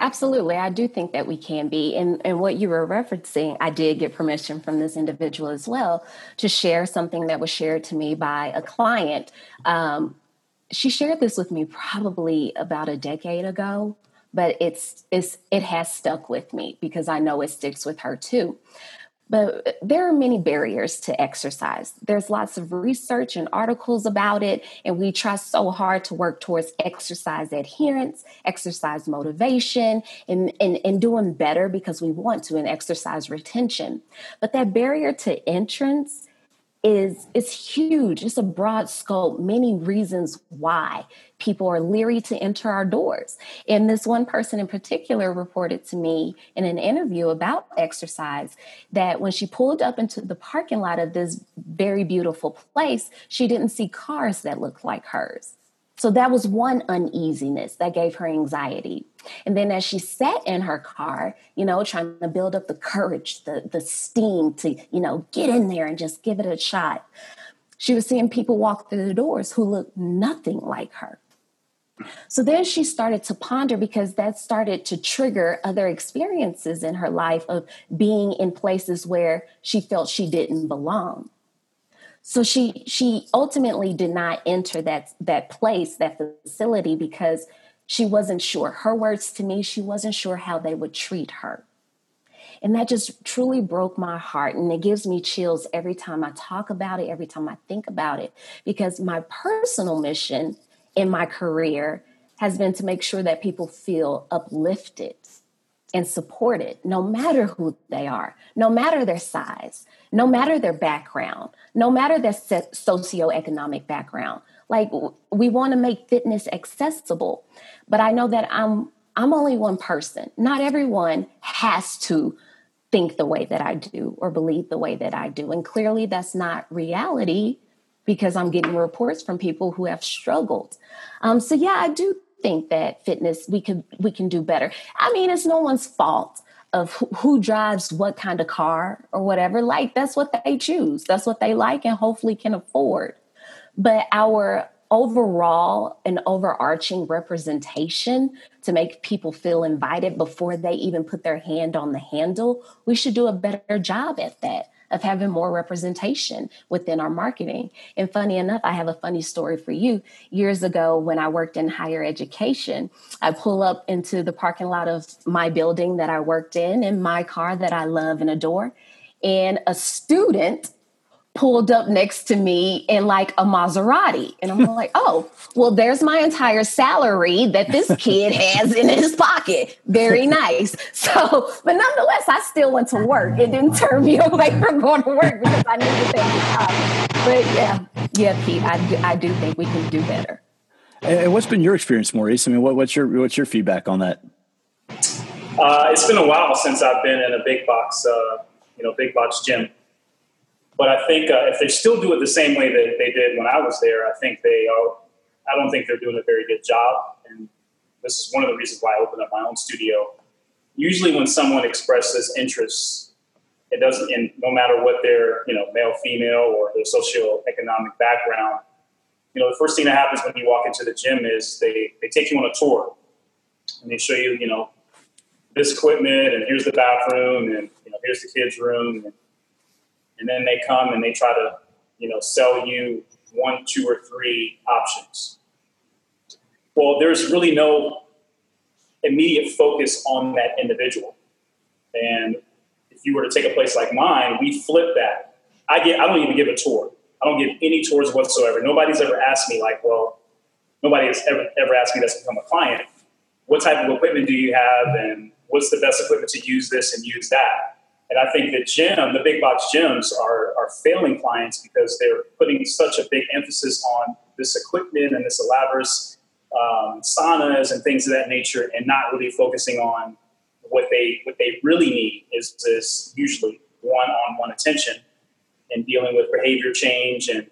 Absolutely. I do think that we can be. And, and what you were referencing, I did get permission from this individual as well to share something that was shared to me by a client. Um, she shared this with me probably about a decade ago, but it's, it's, it has stuck with me because I know it sticks with her too. But uh, there are many barriers to exercise. There's lots of research and articles about it, and we try so hard to work towards exercise adherence, exercise motivation, and, and, and doing better because we want to, and exercise retention. But that barrier to entrance is is huge. It's a broad scope, many reasons why people are leery to enter our doors. And this one person in particular reported to me in an interview about exercise that when she pulled up into the parking lot of this very beautiful place, she didn't see cars that looked like hers. So that was one uneasiness that gave her anxiety. And then as she sat in her car, you know, trying to build up the courage, the, the steam to, you know, get in there and just give it a shot, she was seeing people walk through the doors who looked nothing like her. So then she started to ponder because that started to trigger other experiences in her life of being in places where she felt she didn't belong. So she she ultimately did not enter that that place that facility because she wasn't sure. Her words to me she wasn't sure how they would treat her. And that just truly broke my heart. And it gives me chills every time i talk about it every time i think about it because my personal mission in my career has been to make sure that people feel uplifted and supported no matter who they are, no matter their size, no matter their background, no matter their socioeconomic background. Like we want to make fitness accessible. But I know that I'm I'm only one person. Not everyone has to think the way that I do or believe the way that I do. And clearly that's not reality because I'm getting reports from people who have struggled. Um, so yeah, I do think that fitness we can we can do better. I mean, it's no one's fault of who, who drives what kind of car or whatever. Like that's what they choose. That's what they like and hopefully can afford. But our overall and overarching representation to make people feel invited before they even put their hand on the handle, we should do a better job at that of having more representation within our marketing. And funny enough, I have a funny story for you. Years ago, when I worked in higher education, I pull up into the parking lot of my building that I worked in in my car that I love and adore. And a student pulled up next to me in like a Maserati. And I'm like, oh, well, there's my entire salary that this kid has in his pocket. Very nice. So, but nonetheless, I still went to work. It didn't turn me away from going to work because I needed to take the job. But yeah, yeah, Pete, I do, I do think we can do better. And what's been your experience, Maurice? I mean, what, what's your what's your feedback on that? Uh, it's been a while since I've been in a big box, uh, you know, big box gym. But I think uh, if they still do it the same way that they did when I was there, I think they are. I don't think they're doing a very good job. And this is one of the reasons why I opened up my own studio. Usually, when someone expresses interest, it doesn't, and no matter what their, you know, male, female, or their socioeconomic background, you know, the first thing that happens when you walk into the gym is they, they take you on a tour and they show you, you know, this equipment and here's the bathroom and, you know, here's the kids' room. And, and then they come and they try to you know sell you one two or three options. Well there's really no immediate focus on that individual. And if you were to take a place like mine we flip that. I get i don't even give a tour. I don't give any tours whatsoever. Nobody's ever asked me like well nobody has ever, ever asked me that's become a client. What type of equipment do you have? And what's the best equipment to use this and use that and I think that gym, the big box gyms, are, are failing clients because they're putting such a big emphasis on this equipment and this elaborate um, saunas and things of that nature, and not really focusing on what they what they really need is this usually one-on-one attention and dealing with behavior change and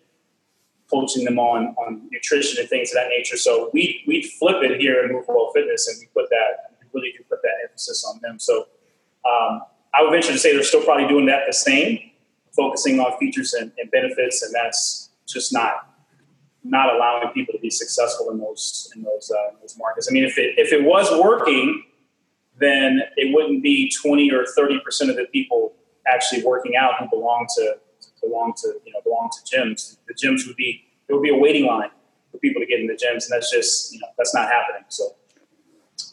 coaching them on on nutrition and things of that nature. So we we flip it here in MoveWell Fitness, and we put that we really do put that emphasis on them. So. Um, I would venture to say they're still probably doing that the same, focusing on features and, and benefits, and that's just not not allowing people to be successful in those in those, uh, those markets. I mean, if it if it was working, then it wouldn't be twenty or thirty percent of the people actually working out who belong to belong to you know belong to gyms. The gyms would be there would be a waiting line for people to get in the gyms, and that's just you know that's not happening. So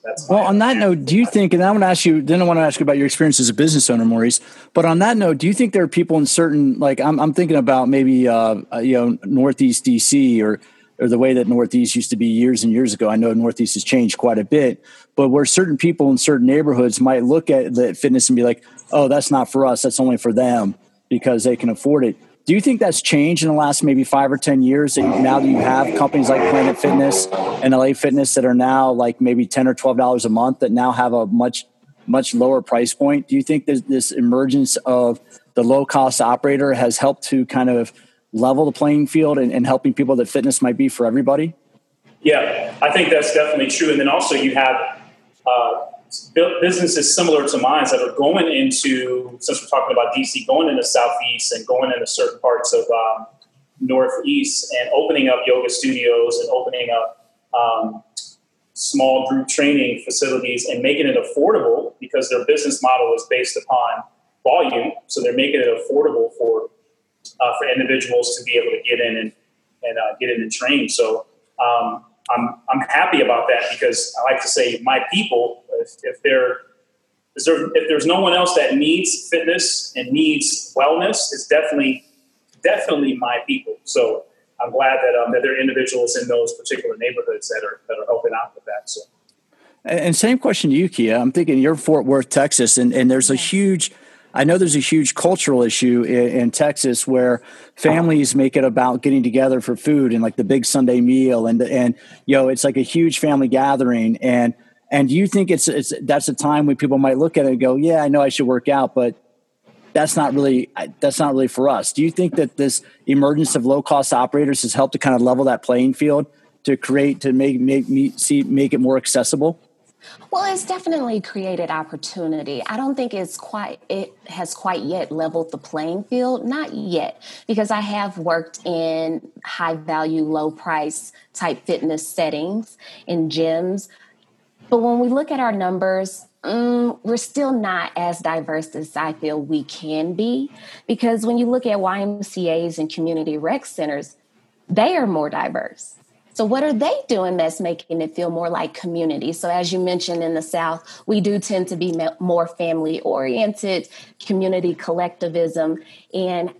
that's well. On that note, do you think? And I want to ask you. Then I want to ask you about your experience as a business owner, Maurice. But on that note, do you think there are people in certain like I'm, I'm thinking about maybe uh, you know Northeast DC or or the way that Northeast used to be years and years ago. I know Northeast has changed quite a bit, but where certain people in certain neighborhoods might look at the fitness and be like, "Oh, that's not for us. That's only for them because they can afford it." Do you think that's changed in the last maybe five or 10 years that now that you have companies like Planet Fitness and LA Fitness that are now like maybe 10 or $12 a month that now have a much, much lower price point? Do you think that this emergence of the low cost operator has helped to kind of level the playing field and, and helping people that fitness might be for everybody? Yeah, I think that's definitely true. And then also you have uh, businesses similar to mine that are going into, since we're talking about DC, going into Southeast and going into certain parts of um, Northeast and opening up yoga studios and opening up um, small group training facilities and making it affordable because their business model is based upon volume. So they're making it affordable for uh, for individuals to be able to get in and, and uh, get in and train. So um, I'm, I'm happy about that because I like to say my people, if, if they're there, if there's no one else that needs fitness and needs wellness, it's definitely definitely my people. So I'm glad that um, that there are individuals in those particular neighborhoods that are that are helping out with that. So. And same question to you, Kia. I'm thinking you're Fort Worth, Texas, and, and there's a huge, I know there's a huge cultural issue in, in, Texas where families make it about getting together for food and like the big Sunday meal, and and you know it's like a huge family gathering. And and do you think it's it's that's a time when people might look at it and go, yeah, I know I should work out, but that's not really that's not really for us. Do you think that this emergence of low cost operators has helped to kind of level that playing field to create to make make me see make it more accessible? Well, it's definitely created opportunity. I don't think it's quite it has quite yet leveled the playing field, not yet, because I have worked in high value, low price type fitness settings in gyms. But when we look at our numbers, Mm, we're still not as diverse as I feel we can be because when you look at YMCA's and community rec centers, they are more diverse. So, what are they doing that's making it feel more like community? So, as you mentioned in the South, we do tend to be more family oriented, community collectivism, and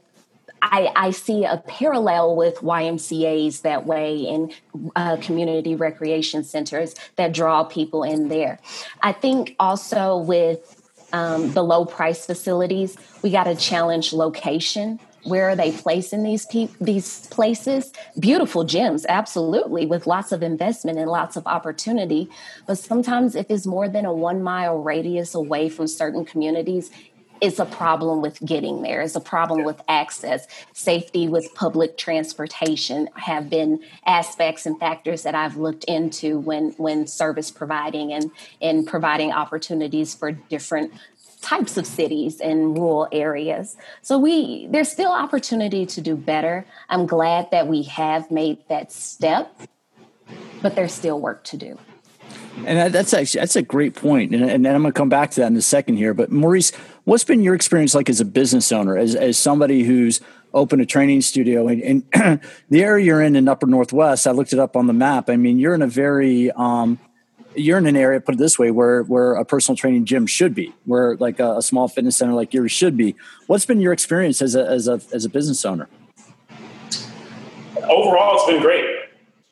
I, I, see a parallel with YMCA's that way and uh, community recreation centers that draw people in there. I think also with um, the low price facilities, we got to challenge location. Where are they placing these pe- these places? Beautiful gyms, absolutely, with lots of investment and lots of opportunity. But sometimes, if it's more than a one mile radius away from certain communities, it's a problem with getting there. It's a problem with access. Safety with public transportation have been aspects and factors that I've looked into when when service providing and in providing opportunities for different types of cities and rural areas. So we there's still opportunity to do better. I'm glad that we have made that step, but there's still work to do. And that's actually that's a great point, and, and I'm going to come back to that in a second here. But Maurice, what's been your experience like as a business owner, as as somebody who's opened a training studio, and, and the area you're in in Upper Northwest? I looked it up on the map. I mean, you're in a very um, you're in an area, put it this way, where where a personal training gym should be, where like a, a small fitness center like yours should be. What's been your experience as a as a as a business owner? Overall, it's been great.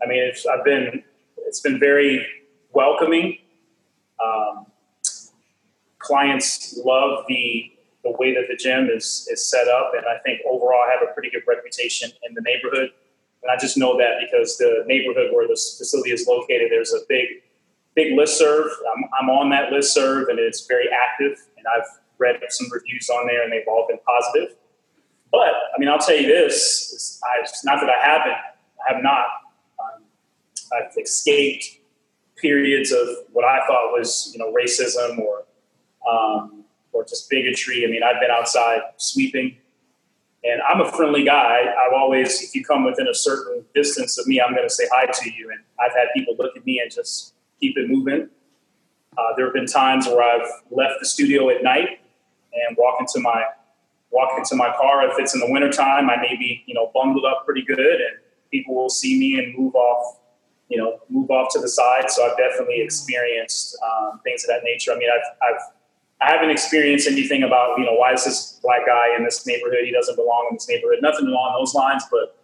I mean, it's, I've been it's been very welcoming. Um, clients love the the way that the gym is is set up, and I think overall I have a pretty good reputation in the neighborhood. And I just know that because the neighborhood where this facility is located, there's a big big list serve. I'm, I'm on that list serve, and it's very active. And I've read some reviews on there, and they've all been positive. But I mean, I'll tell you this: it's, it's not that I haven't, I have not. Um, I've escaped periods of what I thought was, you know, racism or um, or just bigotry. I mean, I've been outside sweeping, and I'm a friendly guy. I've always, if you come within a certain distance of me, I'm going to say hi to you. And I've had people look at me and just keep it moving. Uh, there have been times where I've left the studio at night and walk into my walk into my car. If it's in the wintertime, I may be, you know, bundled up pretty good, and people will see me and move off you know, move off to the side. So I've definitely experienced um, things of that nature. I mean, I've, I've, I haven't experienced anything about, you know, why is this black guy in this neighborhood? He doesn't belong in this neighborhood. Nothing along those lines, but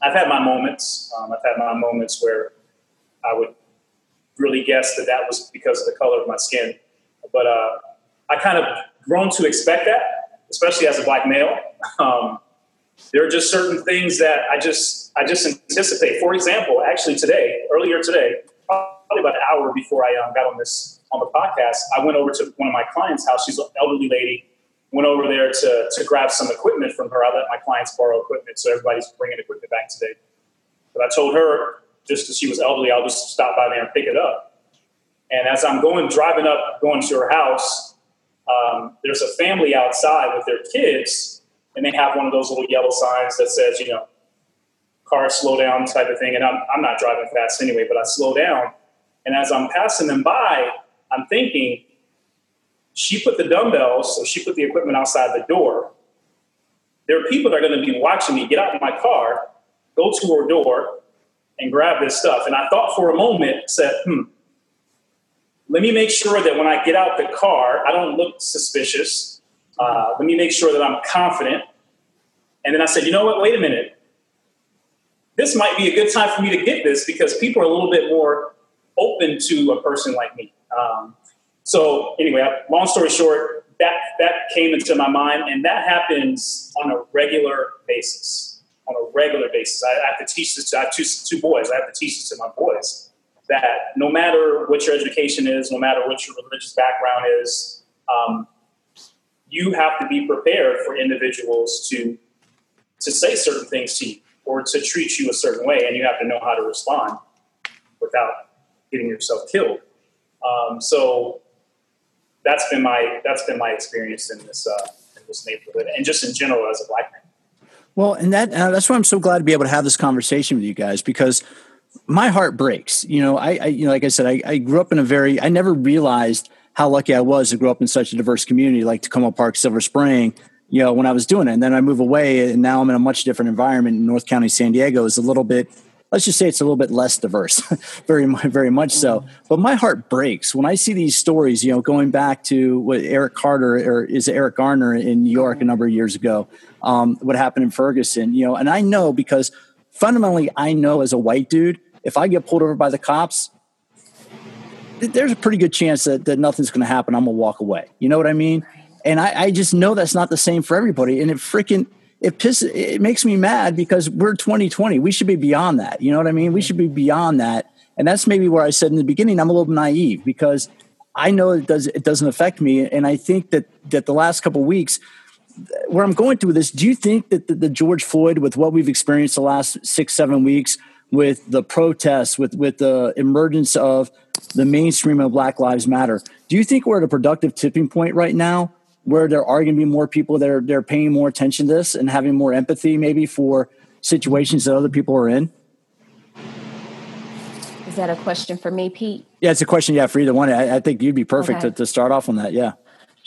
I've had my moments. Um, I've had my moments where I would really guess that that was because of the color of my skin. But uh, I kind of grown to expect that, especially as a black male. Um, there are just certain things that I just I just anticipate. For example, actually today, earlier today, probably about an hour before I um, got on this on the podcast, I went over to one of my clients' house. She's an elderly lady. Went over there to to grab some equipment from her. I let my clients borrow equipment, so everybody's bringing equipment back today. But I told her just because she was elderly, I'll just stop by there and pick it up. And as I'm going driving up, going to her house, um, there's a family outside with their kids and they have one of those little yellow signs that says, you know, car slow down type of thing. And I'm, I'm not driving fast anyway, but I slow down. And as I'm passing them by, I'm thinking, she put the dumbbells, so she put the equipment outside the door. there are people that are going to be watching me get out of my car, go to her door, and grab this stuff. And I thought for a moment, said, hmm, let me make sure that when I get out the car, I don't look suspicious. Uh, let me make sure that I'm confident. And then I said, you know what? Wait a minute. This might be a good time for me to get this because people are a little bit more open to a person like me. Um, so anyway, long story short, that that came into my mind, and that happens on a regular basis. On a regular basis, I, I have to teach this. To, I have two two boys. I have to teach this to my boys that no matter what your education is, no matter what your religious background is, um, you have to be prepared for individuals to to say certain things to you or to treat you a certain way, and you have to know how to respond without getting yourself killed. Um, so that's been my that's been my experience in this uh, in this neighborhood, and just in general as a black man. Well, and that uh, that's why I'm so glad to be able to have this conversation with you guys because my heart breaks. You know, I, I you know, like I said, I, I, grew up in a very I never realized how lucky I was to grow up in such a diverse community like Takoma Park, Silver Spring. You know, when I was doing it, and then I move away, and now I'm in a much different environment in North County, San Diego. is a little bit let's just say it's a little bit less diverse, very very much so. Mm-hmm. But my heart breaks when I see these stories. You know, going back to what Eric Carter or is Eric Garner in New York a number of years ago, um, what happened in Ferguson. You know, and I know because fundamentally, I know as a white dude, if I get pulled over by the cops, there's a pretty good chance that, that nothing's going to happen. I'm gonna walk away. You know what I mean? And I, I just know that's not the same for everybody. And it freaking it pisses it makes me mad because we're 2020 we should be beyond that you know what i mean we should be beyond that and that's maybe where i said in the beginning i'm a little naive because i know it does it doesn't affect me and i think that that the last couple weeks where i'm going through this do you think that the, the george floyd with what we've experienced the last six seven weeks with the protests with with the emergence of the mainstream of black lives matter do you think we're at a productive tipping point right now where there are going to be more people that are they're paying more attention to this and having more empathy maybe for situations that other people are in? Is that a question for me, Pete? Yeah, it's a question. Yeah, for either one. I, I think you'd be perfect okay. to, to, start off on that. Yeah.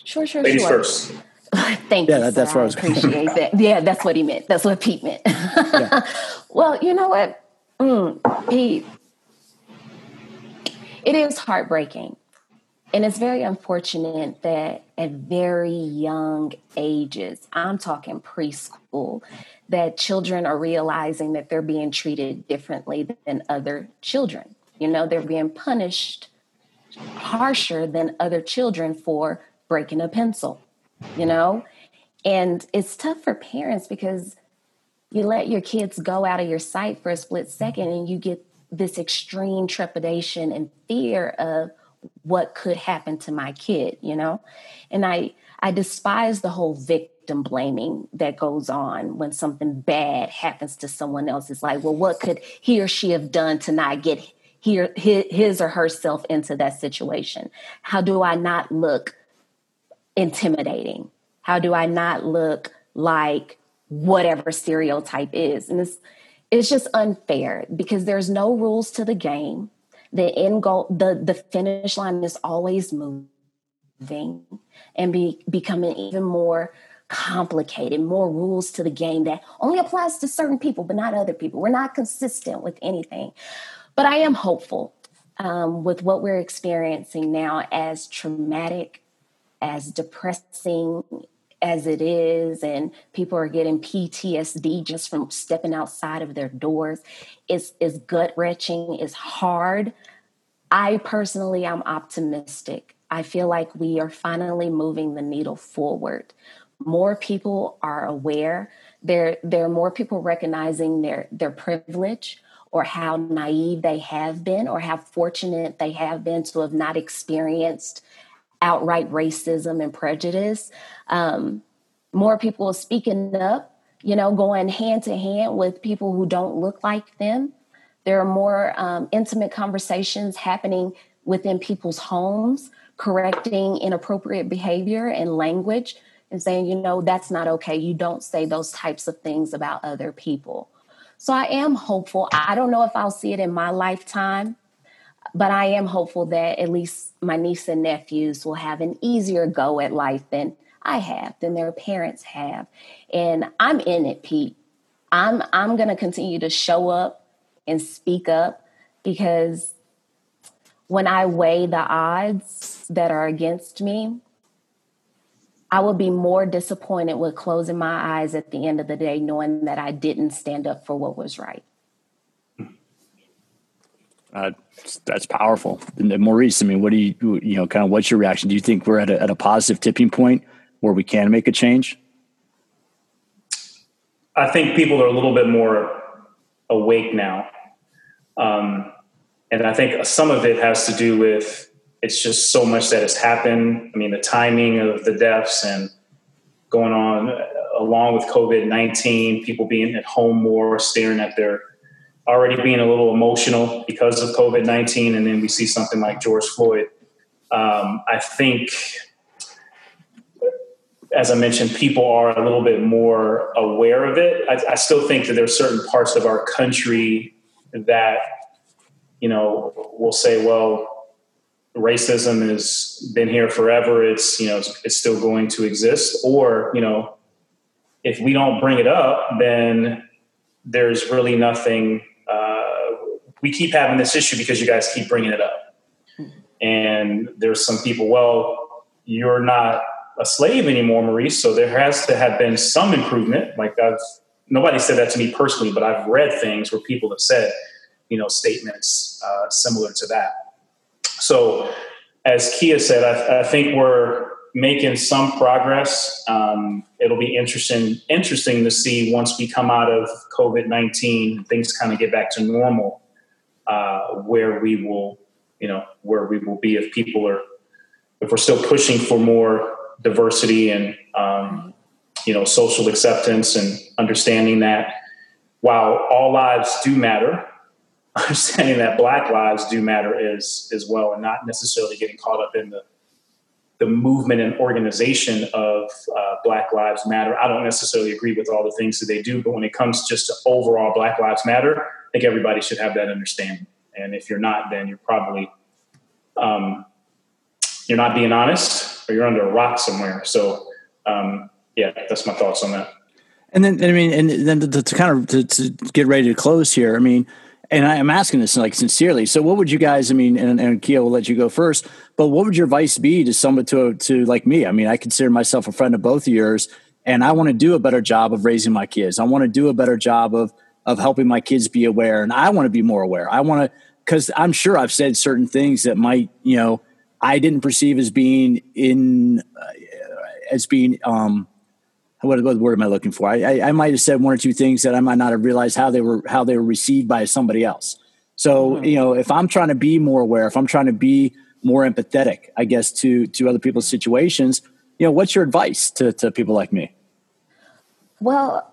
Sure, sure, Ladies sure. first. Thank yeah, you. That, that's what I was appreciate that. Yeah, that's what he meant. That's what Pete meant. yeah. Well, you know what, mm, Pete, it is heartbreaking and it's very unfortunate that at very young ages, I'm talking preschool, that children are realizing that they're being treated differently than other children. You know, they're being punished harsher than other children for breaking a pencil, you know? And it's tough for parents because you let your kids go out of your sight for a split second and you get this extreme trepidation and fear of what could happen to my kid, you know? And I I despise the whole victim blaming that goes on when something bad happens to someone else. It's like, well, what could he or she have done to not get here his or herself into that situation? How do I not look intimidating? How do I not look like whatever stereotype is? And it's it's just unfair because there's no rules to the game the end goal, the, the finish line is always moving and be, becoming even more complicated, more rules to the game that only applies to certain people, but not other people. We're not consistent with anything. But I am hopeful um, with what we're experiencing now, as traumatic, as depressing as it is, and people are getting PTSD just from stepping outside of their doors. It's, it's gut wrenching, it's hard. I personally I'm optimistic. I feel like we are finally moving the needle forward. More people are aware. There, there are more people recognizing their, their privilege or how naive they have been or how fortunate they have been to have not experienced outright racism and prejudice. Um, more people speaking up, you know, going hand to hand with people who don't look like them. There are more um, intimate conversations happening within people's homes, correcting inappropriate behavior and language and saying, you know, that's not okay. You don't say those types of things about other people. So I am hopeful. I don't know if I'll see it in my lifetime, but I am hopeful that at least my niece and nephews will have an easier go at life than I have, than their parents have. And I'm in it, Pete. I'm I'm going to continue to show up and speak up because when I weigh the odds that are against me, I will be more disappointed with closing my eyes at the end of the day, knowing that I didn't stand up for what was right. Uh, that's powerful. And then Maurice, I mean, what do you, you know, kind of what's your reaction? Do you think we're at a, at a positive tipping point where we can make a change? I think people are a little bit more awake now. Um, and I think some of it has to do with it's just so much that has happened. I mean, the timing of the deaths and going on along with COVID 19, people being at home more, staring at their already being a little emotional because of COVID 19. And then we see something like George Floyd. Um, I think, as I mentioned, people are a little bit more aware of it. I, I still think that there are certain parts of our country that you know, will say, well, racism has been here forever. It's, you know, it's, it's still going to exist. Or, you know, if we don't bring it up, then there's really nothing. We keep having this issue because you guys keep bringing it up. And there's some people, well, you're not a slave anymore, Maurice. So there has to have been some improvement. Like I've, nobody said that to me personally, but I've read things where people have said, you know statements uh, similar to that. So, as Kia said, I, I think we're making some progress. Um, it'll be interesting interesting to see once we come out of COVID nineteen, things kind of get back to normal, uh, where we will, you know, where we will be if people are if we're still pushing for more diversity and um, you know social acceptance and understanding that while all lives do matter understanding that black lives do matter is as well and not necessarily getting caught up in the the movement and organization of uh, black lives matter. I don't necessarily agree with all the things that they do but when it comes just to overall black lives matter think everybody should have that understanding and if you're not then you're probably um, you're not being honest or you're under a rock somewhere so um, yeah that's my thoughts on that and then i mean and then to, to kind of to, to get ready to close here i mean and I am asking this like sincerely. So, what would you guys? I mean, and, and Kia will let you go first. But what would your advice be to someone to to like me? I mean, I consider myself a friend of both of yours, and I want to do a better job of raising my kids. I want to do a better job of of helping my kids be aware, and I want to be more aware. I want to because I'm sure I've said certain things that might you know I didn't perceive as being in uh, as being um what, what word am I looking for? I, I, I, might have said one or two things that I might not have realized how they were how they were received by somebody else. So mm-hmm. you know, if I'm trying to be more aware, if I'm trying to be more empathetic, I guess to to other people's situations, you know, what's your advice to to people like me? Well,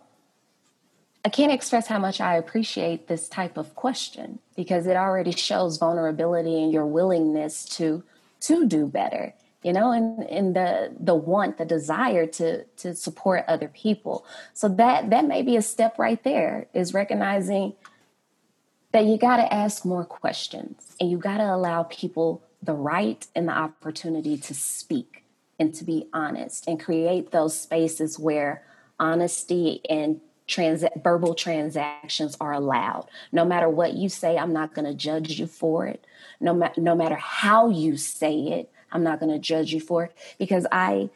I can't express how much I appreciate this type of question because it already shows vulnerability and your willingness to to do better you know and and the the want the desire to to support other people. So that that may be a step right there is recognizing that you got to ask more questions and you got to allow people the right and the opportunity to speak and to be honest and create those spaces where honesty and trans- verbal transactions are allowed no matter what you say i'm not going to judge you for it no, ma- no matter how you say it I'm not going to judge you for it because I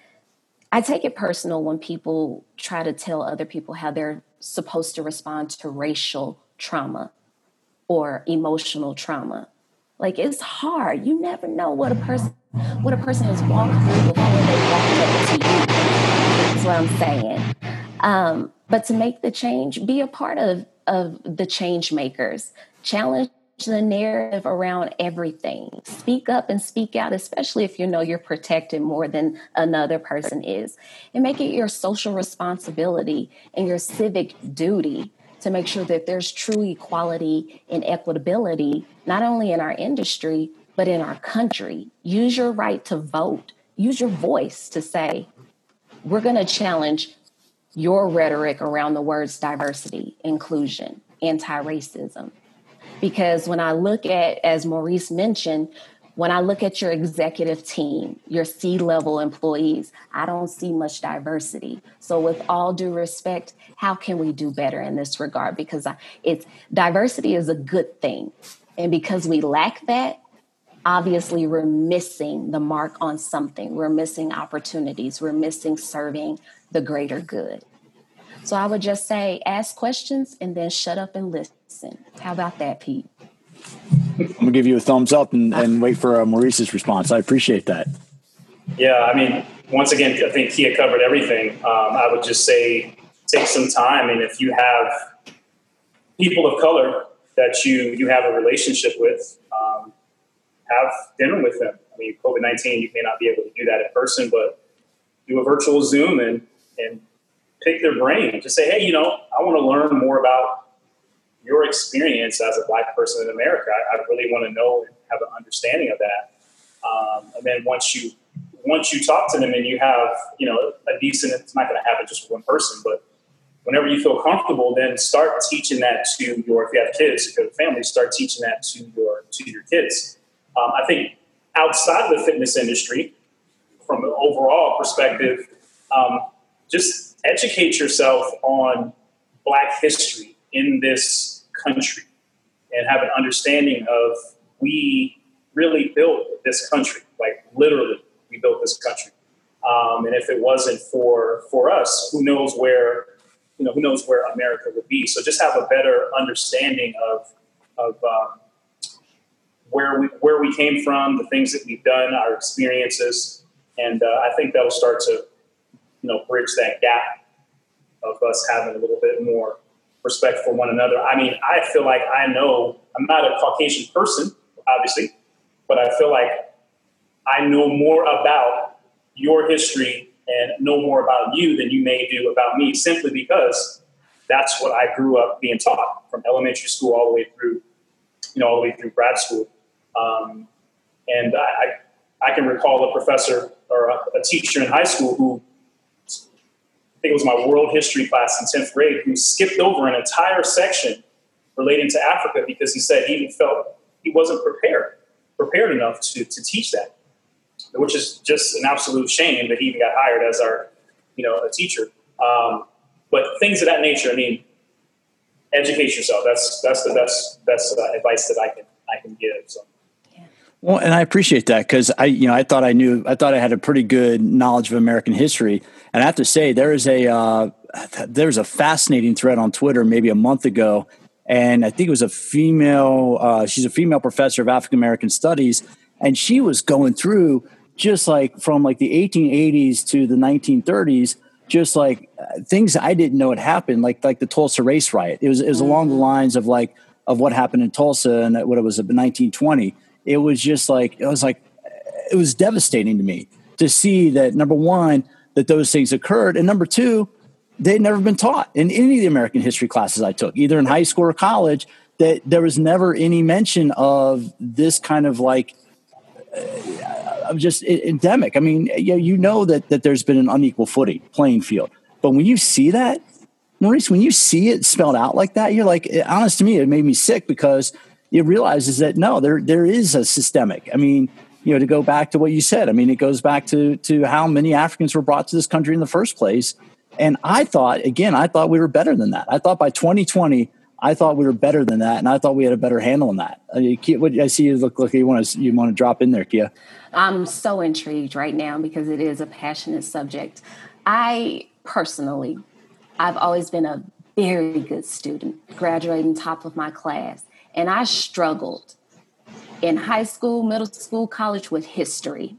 I take it personal when people try to tell other people how they're supposed to respond to racial trauma or emotional trauma. Like it's hard. You never know what a person what a person has walked through before they walked up to you. That's what I'm saying. Um, but to make the change, be a part of of the change makers. Challenge the narrative around everything. Speak up and speak out, especially if you know you're protected more than another person is. And make it your social responsibility and your civic duty to make sure that there's true equality and equitability, not only in our industry, but in our country. Use your right to vote, use your voice to say, we're going to challenge your rhetoric around the words diversity, inclusion, anti racism because when I look at, as Maurice mentioned, When I look at your executive team, your C level employees, I don't see much diversity. So, with all due respect, how can we do better in this regard? Because it's diversity is a good thing. And because we lack that, obviously we're missing the mark on something. We're missing opportunities. We're missing serving the greater good. So I would just say ask questions and then shut up and listen. How about that, Pete? I'm gonna give you a thumbs up and, and wait for uh, Maurice's response. I appreciate that. Yeah, I mean, once again, I think Kia covered everything. Um, I would just say take some time, and if you have people of color that you you have a relationship with, um, have dinner with them. I mean, COVID nineteen, you may not be able to do that in person, but do a virtual Zoom and and pick their brain. Just say, hey, you know, I want to learn more about your experience as a black person in America. I, I really want to know and have an understanding of that. Um, and then once you once you talk to them and you have you know a decent, it's not going to happen just with one person, but whenever you feel comfortable, then start teaching that to your if you have kids, if you have family, start teaching that to your to your kids. Um, I think outside the fitness industry, from an overall perspective, um, just educate yourself on Black history in this country and have an understanding of we really built this country, like literally, we built this country. Um, and if it wasn't for for us, who knows where you know who knows where America would be? So just have a better understanding of of um, where we where we came from, the things that we've done, our experiences, and uh, I think that'll start to you know bridge that gap of us having a little bit more respect for one another. I mean, I feel like I know I'm not a Caucasian person, obviously, but I feel like I know more about your history and know more about you than you may do about me simply because that's what I grew up being taught from elementary school all the way through, you know, all the way through grad school. Um, and I, I can recall a professor or a, a teacher in high school who think it was my world history class in 10th grade, who skipped over an entire section relating to Africa because he said he even felt he wasn't prepared, prepared enough to, to teach that, which is just an absolute shame that he even got hired as our, you know, a teacher. Um, but things of that nature, I mean, educate yourself. That's, that's the best, best uh, advice that I can, I can give. So. Well, and I appreciate that because I, you know, I thought I knew, I thought I had a pretty good knowledge of American history, and I have to say there is a uh, there's a fascinating thread on Twitter maybe a month ago, and I think it was a female. Uh, she's a female professor of African American studies, and she was going through just like from like the 1880s to the 1930s, just like uh, things I didn't know had happened, like like the Tulsa race riot. It was it was along the mm-hmm. lines of like of what happened in Tulsa and what it was in 1920 it was just like it was like it was devastating to me to see that number one that those things occurred and number two they'd never been taught in any of the american history classes i took either in high school or college that there was never any mention of this kind of like uh, just endemic. I mean you know, you know that that there's been an unequal footing playing field. But when you see that maurice when you see it spelled out like that you're like honest to me it made me sick because you realize is that no, there there is a systemic. I mean, you know, to go back to what you said, I mean, it goes back to to how many Africans were brought to this country in the first place. And I thought, again, I thought we were better than that. I thought by 2020, I thought we were better than that, and I thought we had a better handle on that. Uh, I, mean, what, I see you look like you want to you want to drop in there, Kia. I'm so intrigued right now because it is a passionate subject. I personally, I've always been a very good student, graduating top of my class. And I struggled in high school, middle school, college with history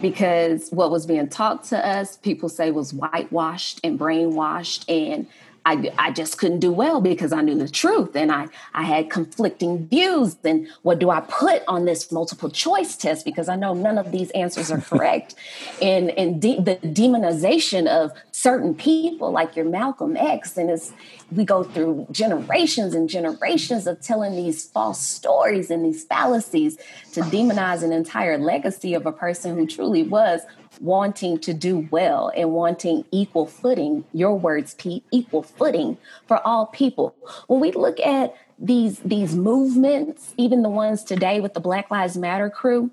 because what was being taught to us, people say was whitewashed and brainwashed. And I, I just couldn't do well because I knew the truth and I, I had conflicting views. And what do I put on this multiple choice test? Because I know none of these answers are correct. and and de- the demonization of certain people, like your Malcolm X, and it's, we go through generations and generations of telling these false stories and these fallacies to demonize an entire legacy of a person who truly was wanting to do well and wanting equal footing, your words, Pete, equal footing for all people. When we look at these these movements, even the ones today with the Black Lives Matter crew,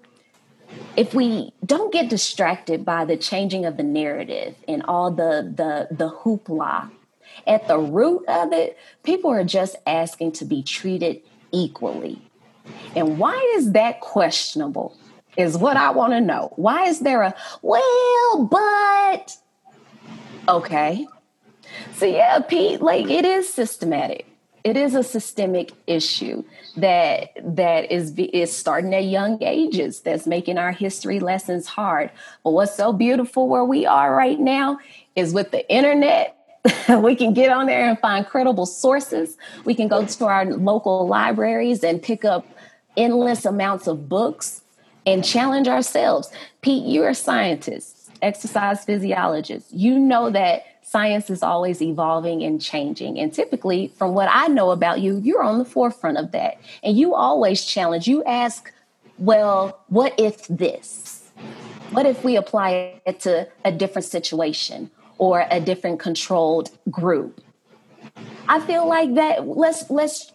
if we don't get distracted by the changing of the narrative and all the the the hoopla at the root of it people are just asking to be treated equally and why is that questionable is what i want to know. Why is there a well but okay. So yeah pete like it is systematic. It is a systemic issue that that is is starting at young ages that's making our history lessons hard. But what's so beautiful where we are right now is with the internet we can get on there and find credible sources. We can go to our local libraries and pick up endless amounts of books and challenge ourselves pete you're a scientist exercise physiologist you know that science is always evolving and changing. And typically, from what I know about you, you're on the forefront of that. And you always challenge, you ask, well, what if this? What if we apply it to a different situation or a different controlled group? I feel like that let's let's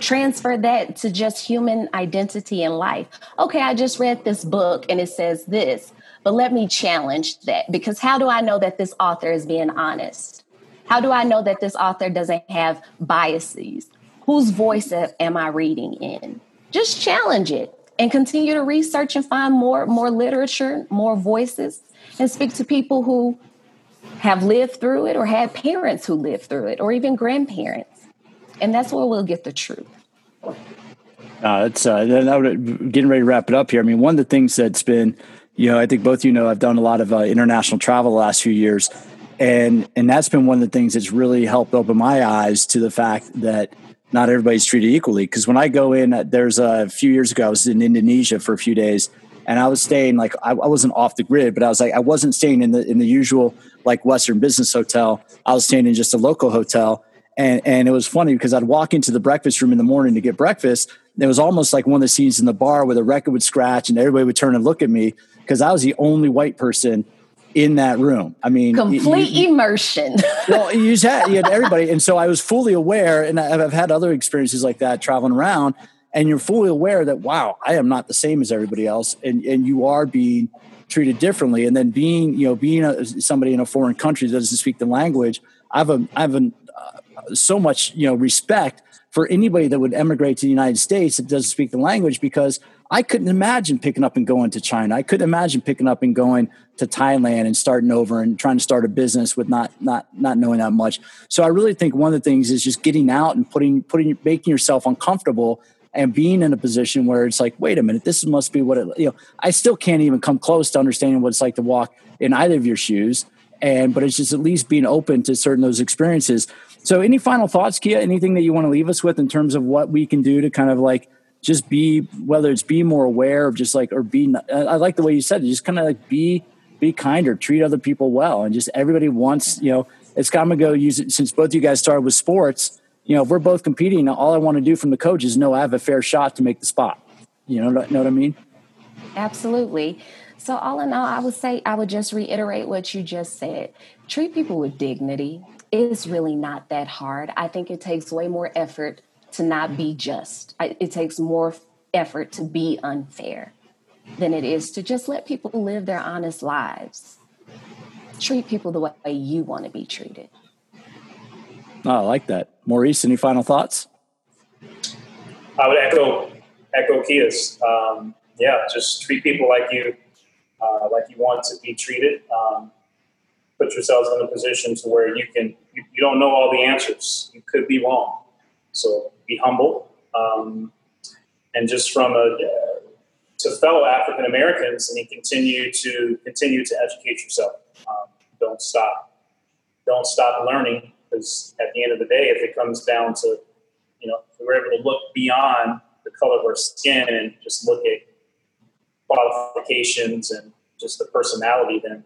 transfer that to just human identity and life. Okay, I just read this book and it says this. But let me challenge that because how do I know that this author is being honest? How do I know that this author doesn't have biases? Whose voice am I reading in? Just challenge it and continue to research and find more more literature, more voices and speak to people who have lived through it or had parents who lived through it or even grandparents. And that's where we'll get the truth. Uh, it's uh, getting ready to wrap it up here. I mean, one of the things that's been you know, I think both you know I've done a lot of uh, international travel the last few years, and and that's been one of the things that's really helped open my eyes to the fact that not everybody's treated equally. Because when I go in, uh, there's a few years ago I was in Indonesia for a few days, and I was staying like I wasn't off the grid, but I was like I wasn't staying in the in the usual like Western business hotel. I was staying in just a local hotel. And, and it was funny because I'd walk into the breakfast room in the morning to get breakfast. And It was almost like one of the scenes in the bar where the record would scratch and everybody would turn and look at me because I was the only white person in that room. I mean, complete you, you, immersion. well, you just had, you had everybody. And so I was fully aware, and I've had other experiences like that traveling around, and you're fully aware that, wow, I am not the same as everybody else. And, and you are being treated differently. And then being, you know, being a, somebody in a foreign country that doesn't speak the language, I have a, I have a, uh, so much, you know, respect for anybody that would emigrate to the United States that doesn't speak the language because I couldn't imagine picking up and going to China. I couldn't imagine picking up and going to Thailand and starting over and trying to start a business with not not not knowing that much. So I really think one of the things is just getting out and putting putting making yourself uncomfortable and being in a position where it's like, wait a minute, this must be what it you know. I still can't even come close to understanding what it's like to walk in either of your shoes. And but it's just at least being open to certain those experiences. So any final thoughts, Kia? Anything that you want to leave us with in terms of what we can do to kind of like just be whether it's be more aware of just like or be i like the way you said it just kind of like be be kinder treat other people well and just everybody wants you know it's kind of go use it since both you guys started with sports you know if we're both competing all i want to do from the coach is know i have a fair shot to make the spot. You know, know what i mean? Absolutely. So all in all i would say i would just reiterate what you just said. Treat people with dignity it's really not that hard i think it takes way more effort to not be just. It takes more effort to be unfair than it is to just let people live their honest lives. Treat people the way you want to be treated. Oh, I like that. Maurice, any final thoughts? I would echo echo Kia's. Um, yeah, just treat people like you uh, like you want to be treated. Um, put yourselves in a position to where you can you, you don't know all the answers. You could be wrong. So be humble, um, and just from a to fellow African Americans, and you continue to continue to educate yourself. Um, don't stop. Don't stop learning because at the end of the day, if it comes down to you know, we're able to look beyond the color of our skin and just look at qualifications and just the personality, then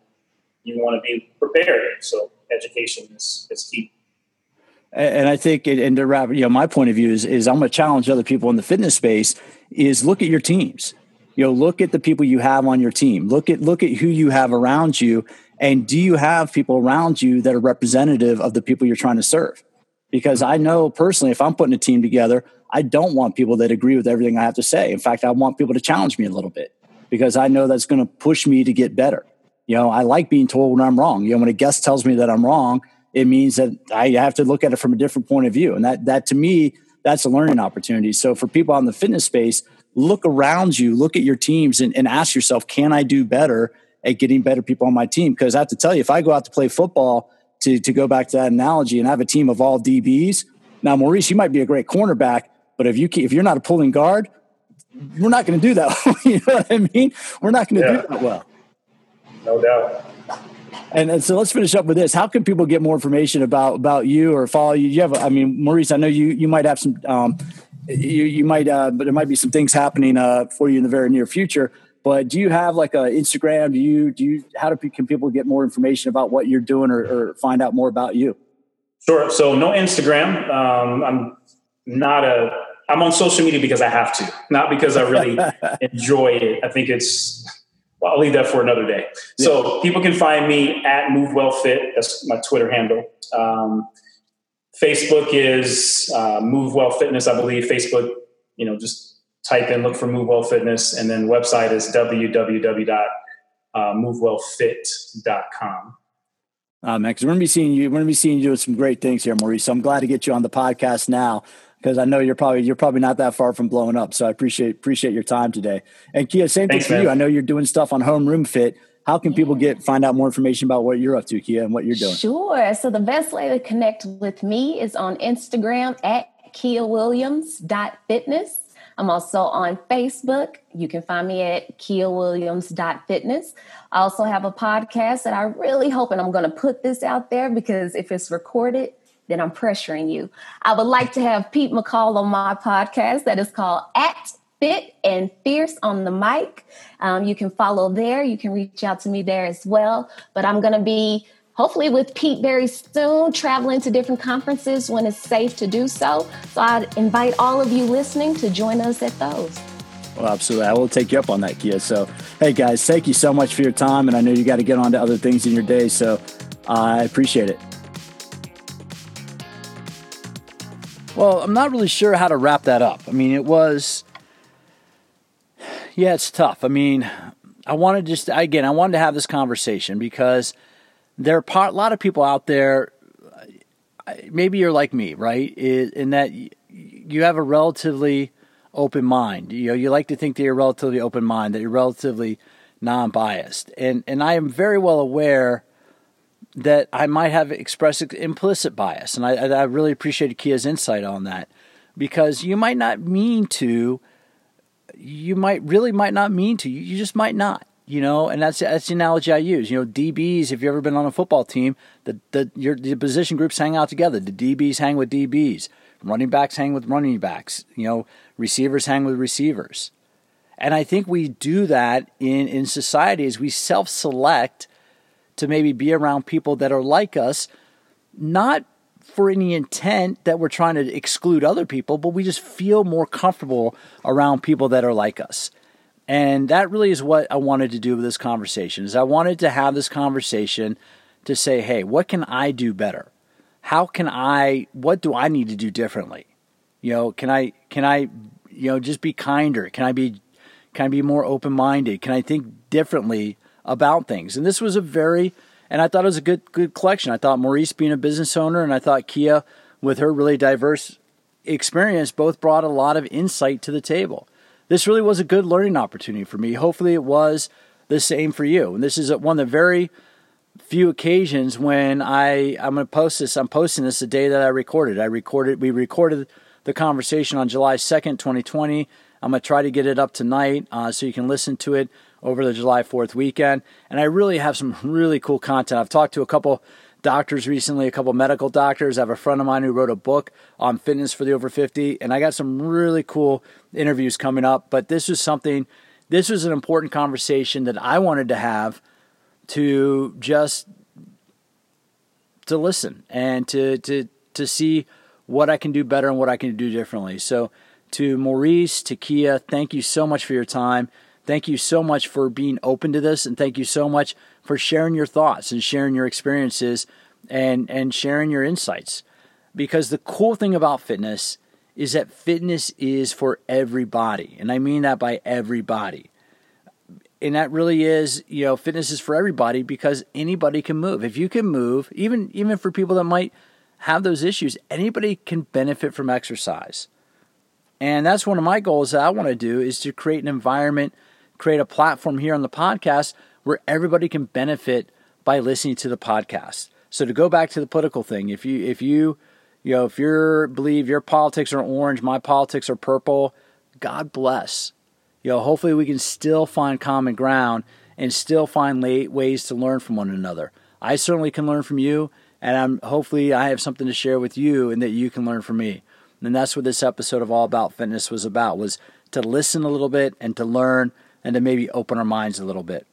you want to be prepared. So education is, is key and I think, and to wrap, you know, my point of view is, is I'm going to challenge other people in the fitness space is look at your teams. You know, look at the people you have on your team. Look at look at who you have around you, and do you have people around you that are representative of the people you're trying to serve? because I know personally, if I'm putting a team together, I don't want people that agree with everything I have to say. In fact, I want people to challenge me a little bit because I know that's going to push me to get better. You know, I like being told when I'm wrong. You know, when a guest tells me that I'm wrong, it means that I have to look at it from a different point of view. And that that to me, that's a learning opportunity. So for people on the fitness space, look around you, look at your teams and, and ask yourself, can I do better at getting better people on my team? Because I have to tell you, if I go out to play football, to, to go back to that analogy, and I have a team of all DBs, now Maurice, you might be a great cornerback, but if you if you're not a pulling guard, we're not going to do that. you know what I mean? We're not going to yeah. do that well. No doubt. And, and, so let's finish up with this. How can people get more information about about you or follow you? You have, I mean, Maurice, I know you you might have some, um, you you might, uh, but there might be some things happening uh, for you in the very near future. But do you have like a Instagram? Do you do you how do can people get more information about what you're doing or, or find out more about you? Sure. So no Instagram. Um, I'm not a. I'm on social media because I have to, not because I really enjoy it. I think it's well, I'll leave that for another day. Yeah. So people can find me at Move Well Fit. That's my Twitter handle. Um, Facebook is uh, MoveWell Fitness, I believe. Facebook, you know, just type in, look for MoveWell Fitness, and then website is www.movewellfit.com. Uh, man, because we're gonna be seeing you. We're gonna be seeing you doing some great things here, Maurice. So I'm glad to get you on the podcast now because I know you're probably you're probably not that far from blowing up. So I appreciate appreciate your time today. And Kia, same Thanks, thing for man. you. I know you're doing stuff on Home Room Fit. How can people get find out more information about what you're up to, Kia, and what you're doing? Sure. So the best way to connect with me is on Instagram at KiaWilliams.fitness. I'm also on Facebook. You can find me at KiaWilliams.fitness. I also have a podcast that I really hope, and I'm going to put this out there because if it's recorded, then I'm pressuring you. I would like to have Pete McCall on my podcast that is called At Fit and Fierce on the mic. Um, you can follow there. You can reach out to me there as well. But I'm going to be hopefully with Pete very soon, traveling to different conferences when it's safe to do so. So I invite all of you listening to join us at those. Well, absolutely. I will take you up on that, Kia. So, hey, guys, thank you so much for your time. And I know you got to get on to other things in your day. So I appreciate it. Well, I'm not really sure how to wrap that up. I mean, it was, yeah, it's tough. I mean, I wanted just, again, I wanted to have this conversation because there are a lot of people out there, maybe you're like me, right? In that you have a relatively open mind. You know, you like to think that you're relatively open mind, that you're relatively non-biased. And, and I am very well aware that I might have expressed implicit bias. And I, I really appreciated Kia's insight on that because you might not mean to, you might really might not mean to, you just might not. You know, and that's that's the analogy I use. You know, DBs. If you've ever been on a football team, the the your the position groups hang out together. The DBs hang with DBs. Running backs hang with running backs. You know, receivers hang with receivers. And I think we do that in in society as we self select to maybe be around people that are like us, not for any intent that we're trying to exclude other people, but we just feel more comfortable around people that are like us. And that really is what I wanted to do with this conversation is I wanted to have this conversation to say, "Hey, what can I do better? How can I what do I need to do differently? You know, can I can I you know just be kinder? Can I be can I be more open-minded? Can I think differently about things. And this was a very, and I thought it was a good good collection. I thought Maurice being a business owner, and I thought Kia with her really diverse experience both brought a lot of insight to the table. This really was a good learning opportunity for me. Hopefully, it was the same for you. And this is one of the very few occasions when I I'm going to post this. I'm posting this the day that I recorded. I recorded. We recorded the conversation on July 2nd, 2020. I'm going to try to get it up tonight uh, so you can listen to it over the July 4th weekend. And I really have some really cool content. I've talked to a couple doctors recently, a couple medical doctors. I have a friend of mine who wrote a book on fitness for the over 50, and I got some really cool interviews coming up. But this was something, this was an important conversation that I wanted to have to just to listen and to to to see what I can do better and what I can do differently. So to Maurice, to Kia, thank you so much for your time. Thank you so much for being open to this, and thank you so much for sharing your thoughts and sharing your experiences and and sharing your insights. because the cool thing about fitness is that fitness is for everybody. And I mean that by everybody. And that really is, you know, fitness is for everybody because anybody can move. If you can move, even even for people that might have those issues, anybody can benefit from exercise. And that's one of my goals that I want to do is to create an environment, create a platform here on the podcast where everybody can benefit by listening to the podcast. So to go back to the political thing, if you if you you know if you believe your politics are orange, my politics are purple, God bless. You know, hopefully we can still find common ground and still find ways to learn from one another. I certainly can learn from you, and I'm hopefully I have something to share with you, and that you can learn from me. And that's what this episode of All About Fitness was about: was to listen a little bit and to learn, and to maybe open our minds a little bit.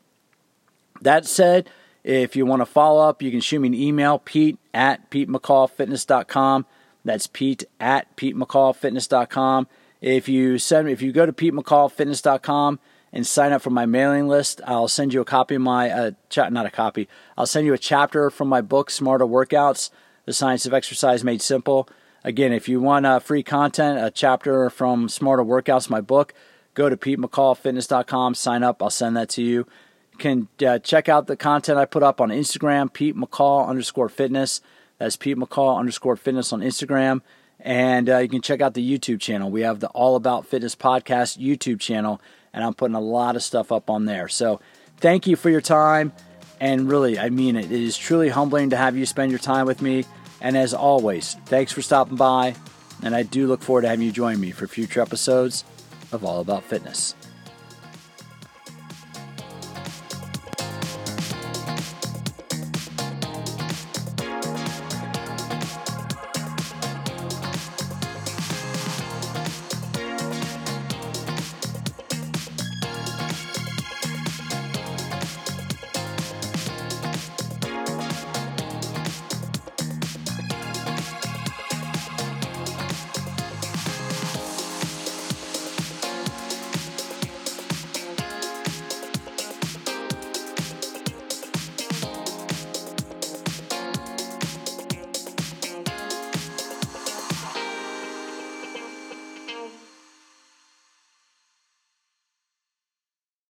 That said, if you want to follow up, you can shoot me an email, pete at petemccallfitness.com. That's pete at petemccallfitness.com. If you send if you go to petemccallfitness.com and sign up for my mailing list, I'll send you a copy of my uh, not a copy. I'll send you a chapter from my book, Smarter Workouts: The Science of Exercise Made Simple. Again, if you want uh, free content, a chapter from Smarter Workouts, my book, go to petemccallfitness.com, sign up. I'll send that to you You can uh, check out the content I put up on Instagram, Pete McCall underscore fitness. That's Pete McCall underscore fitness on Instagram. And uh, you can check out the YouTube channel. We have the All About Fitness Podcast YouTube channel, and I'm putting a lot of stuff up on there. So thank you for your time. And really, I mean it. It is truly humbling to have you spend your time with me. And as always, thanks for stopping by. And I do look forward to having you join me for future episodes of All About Fitness.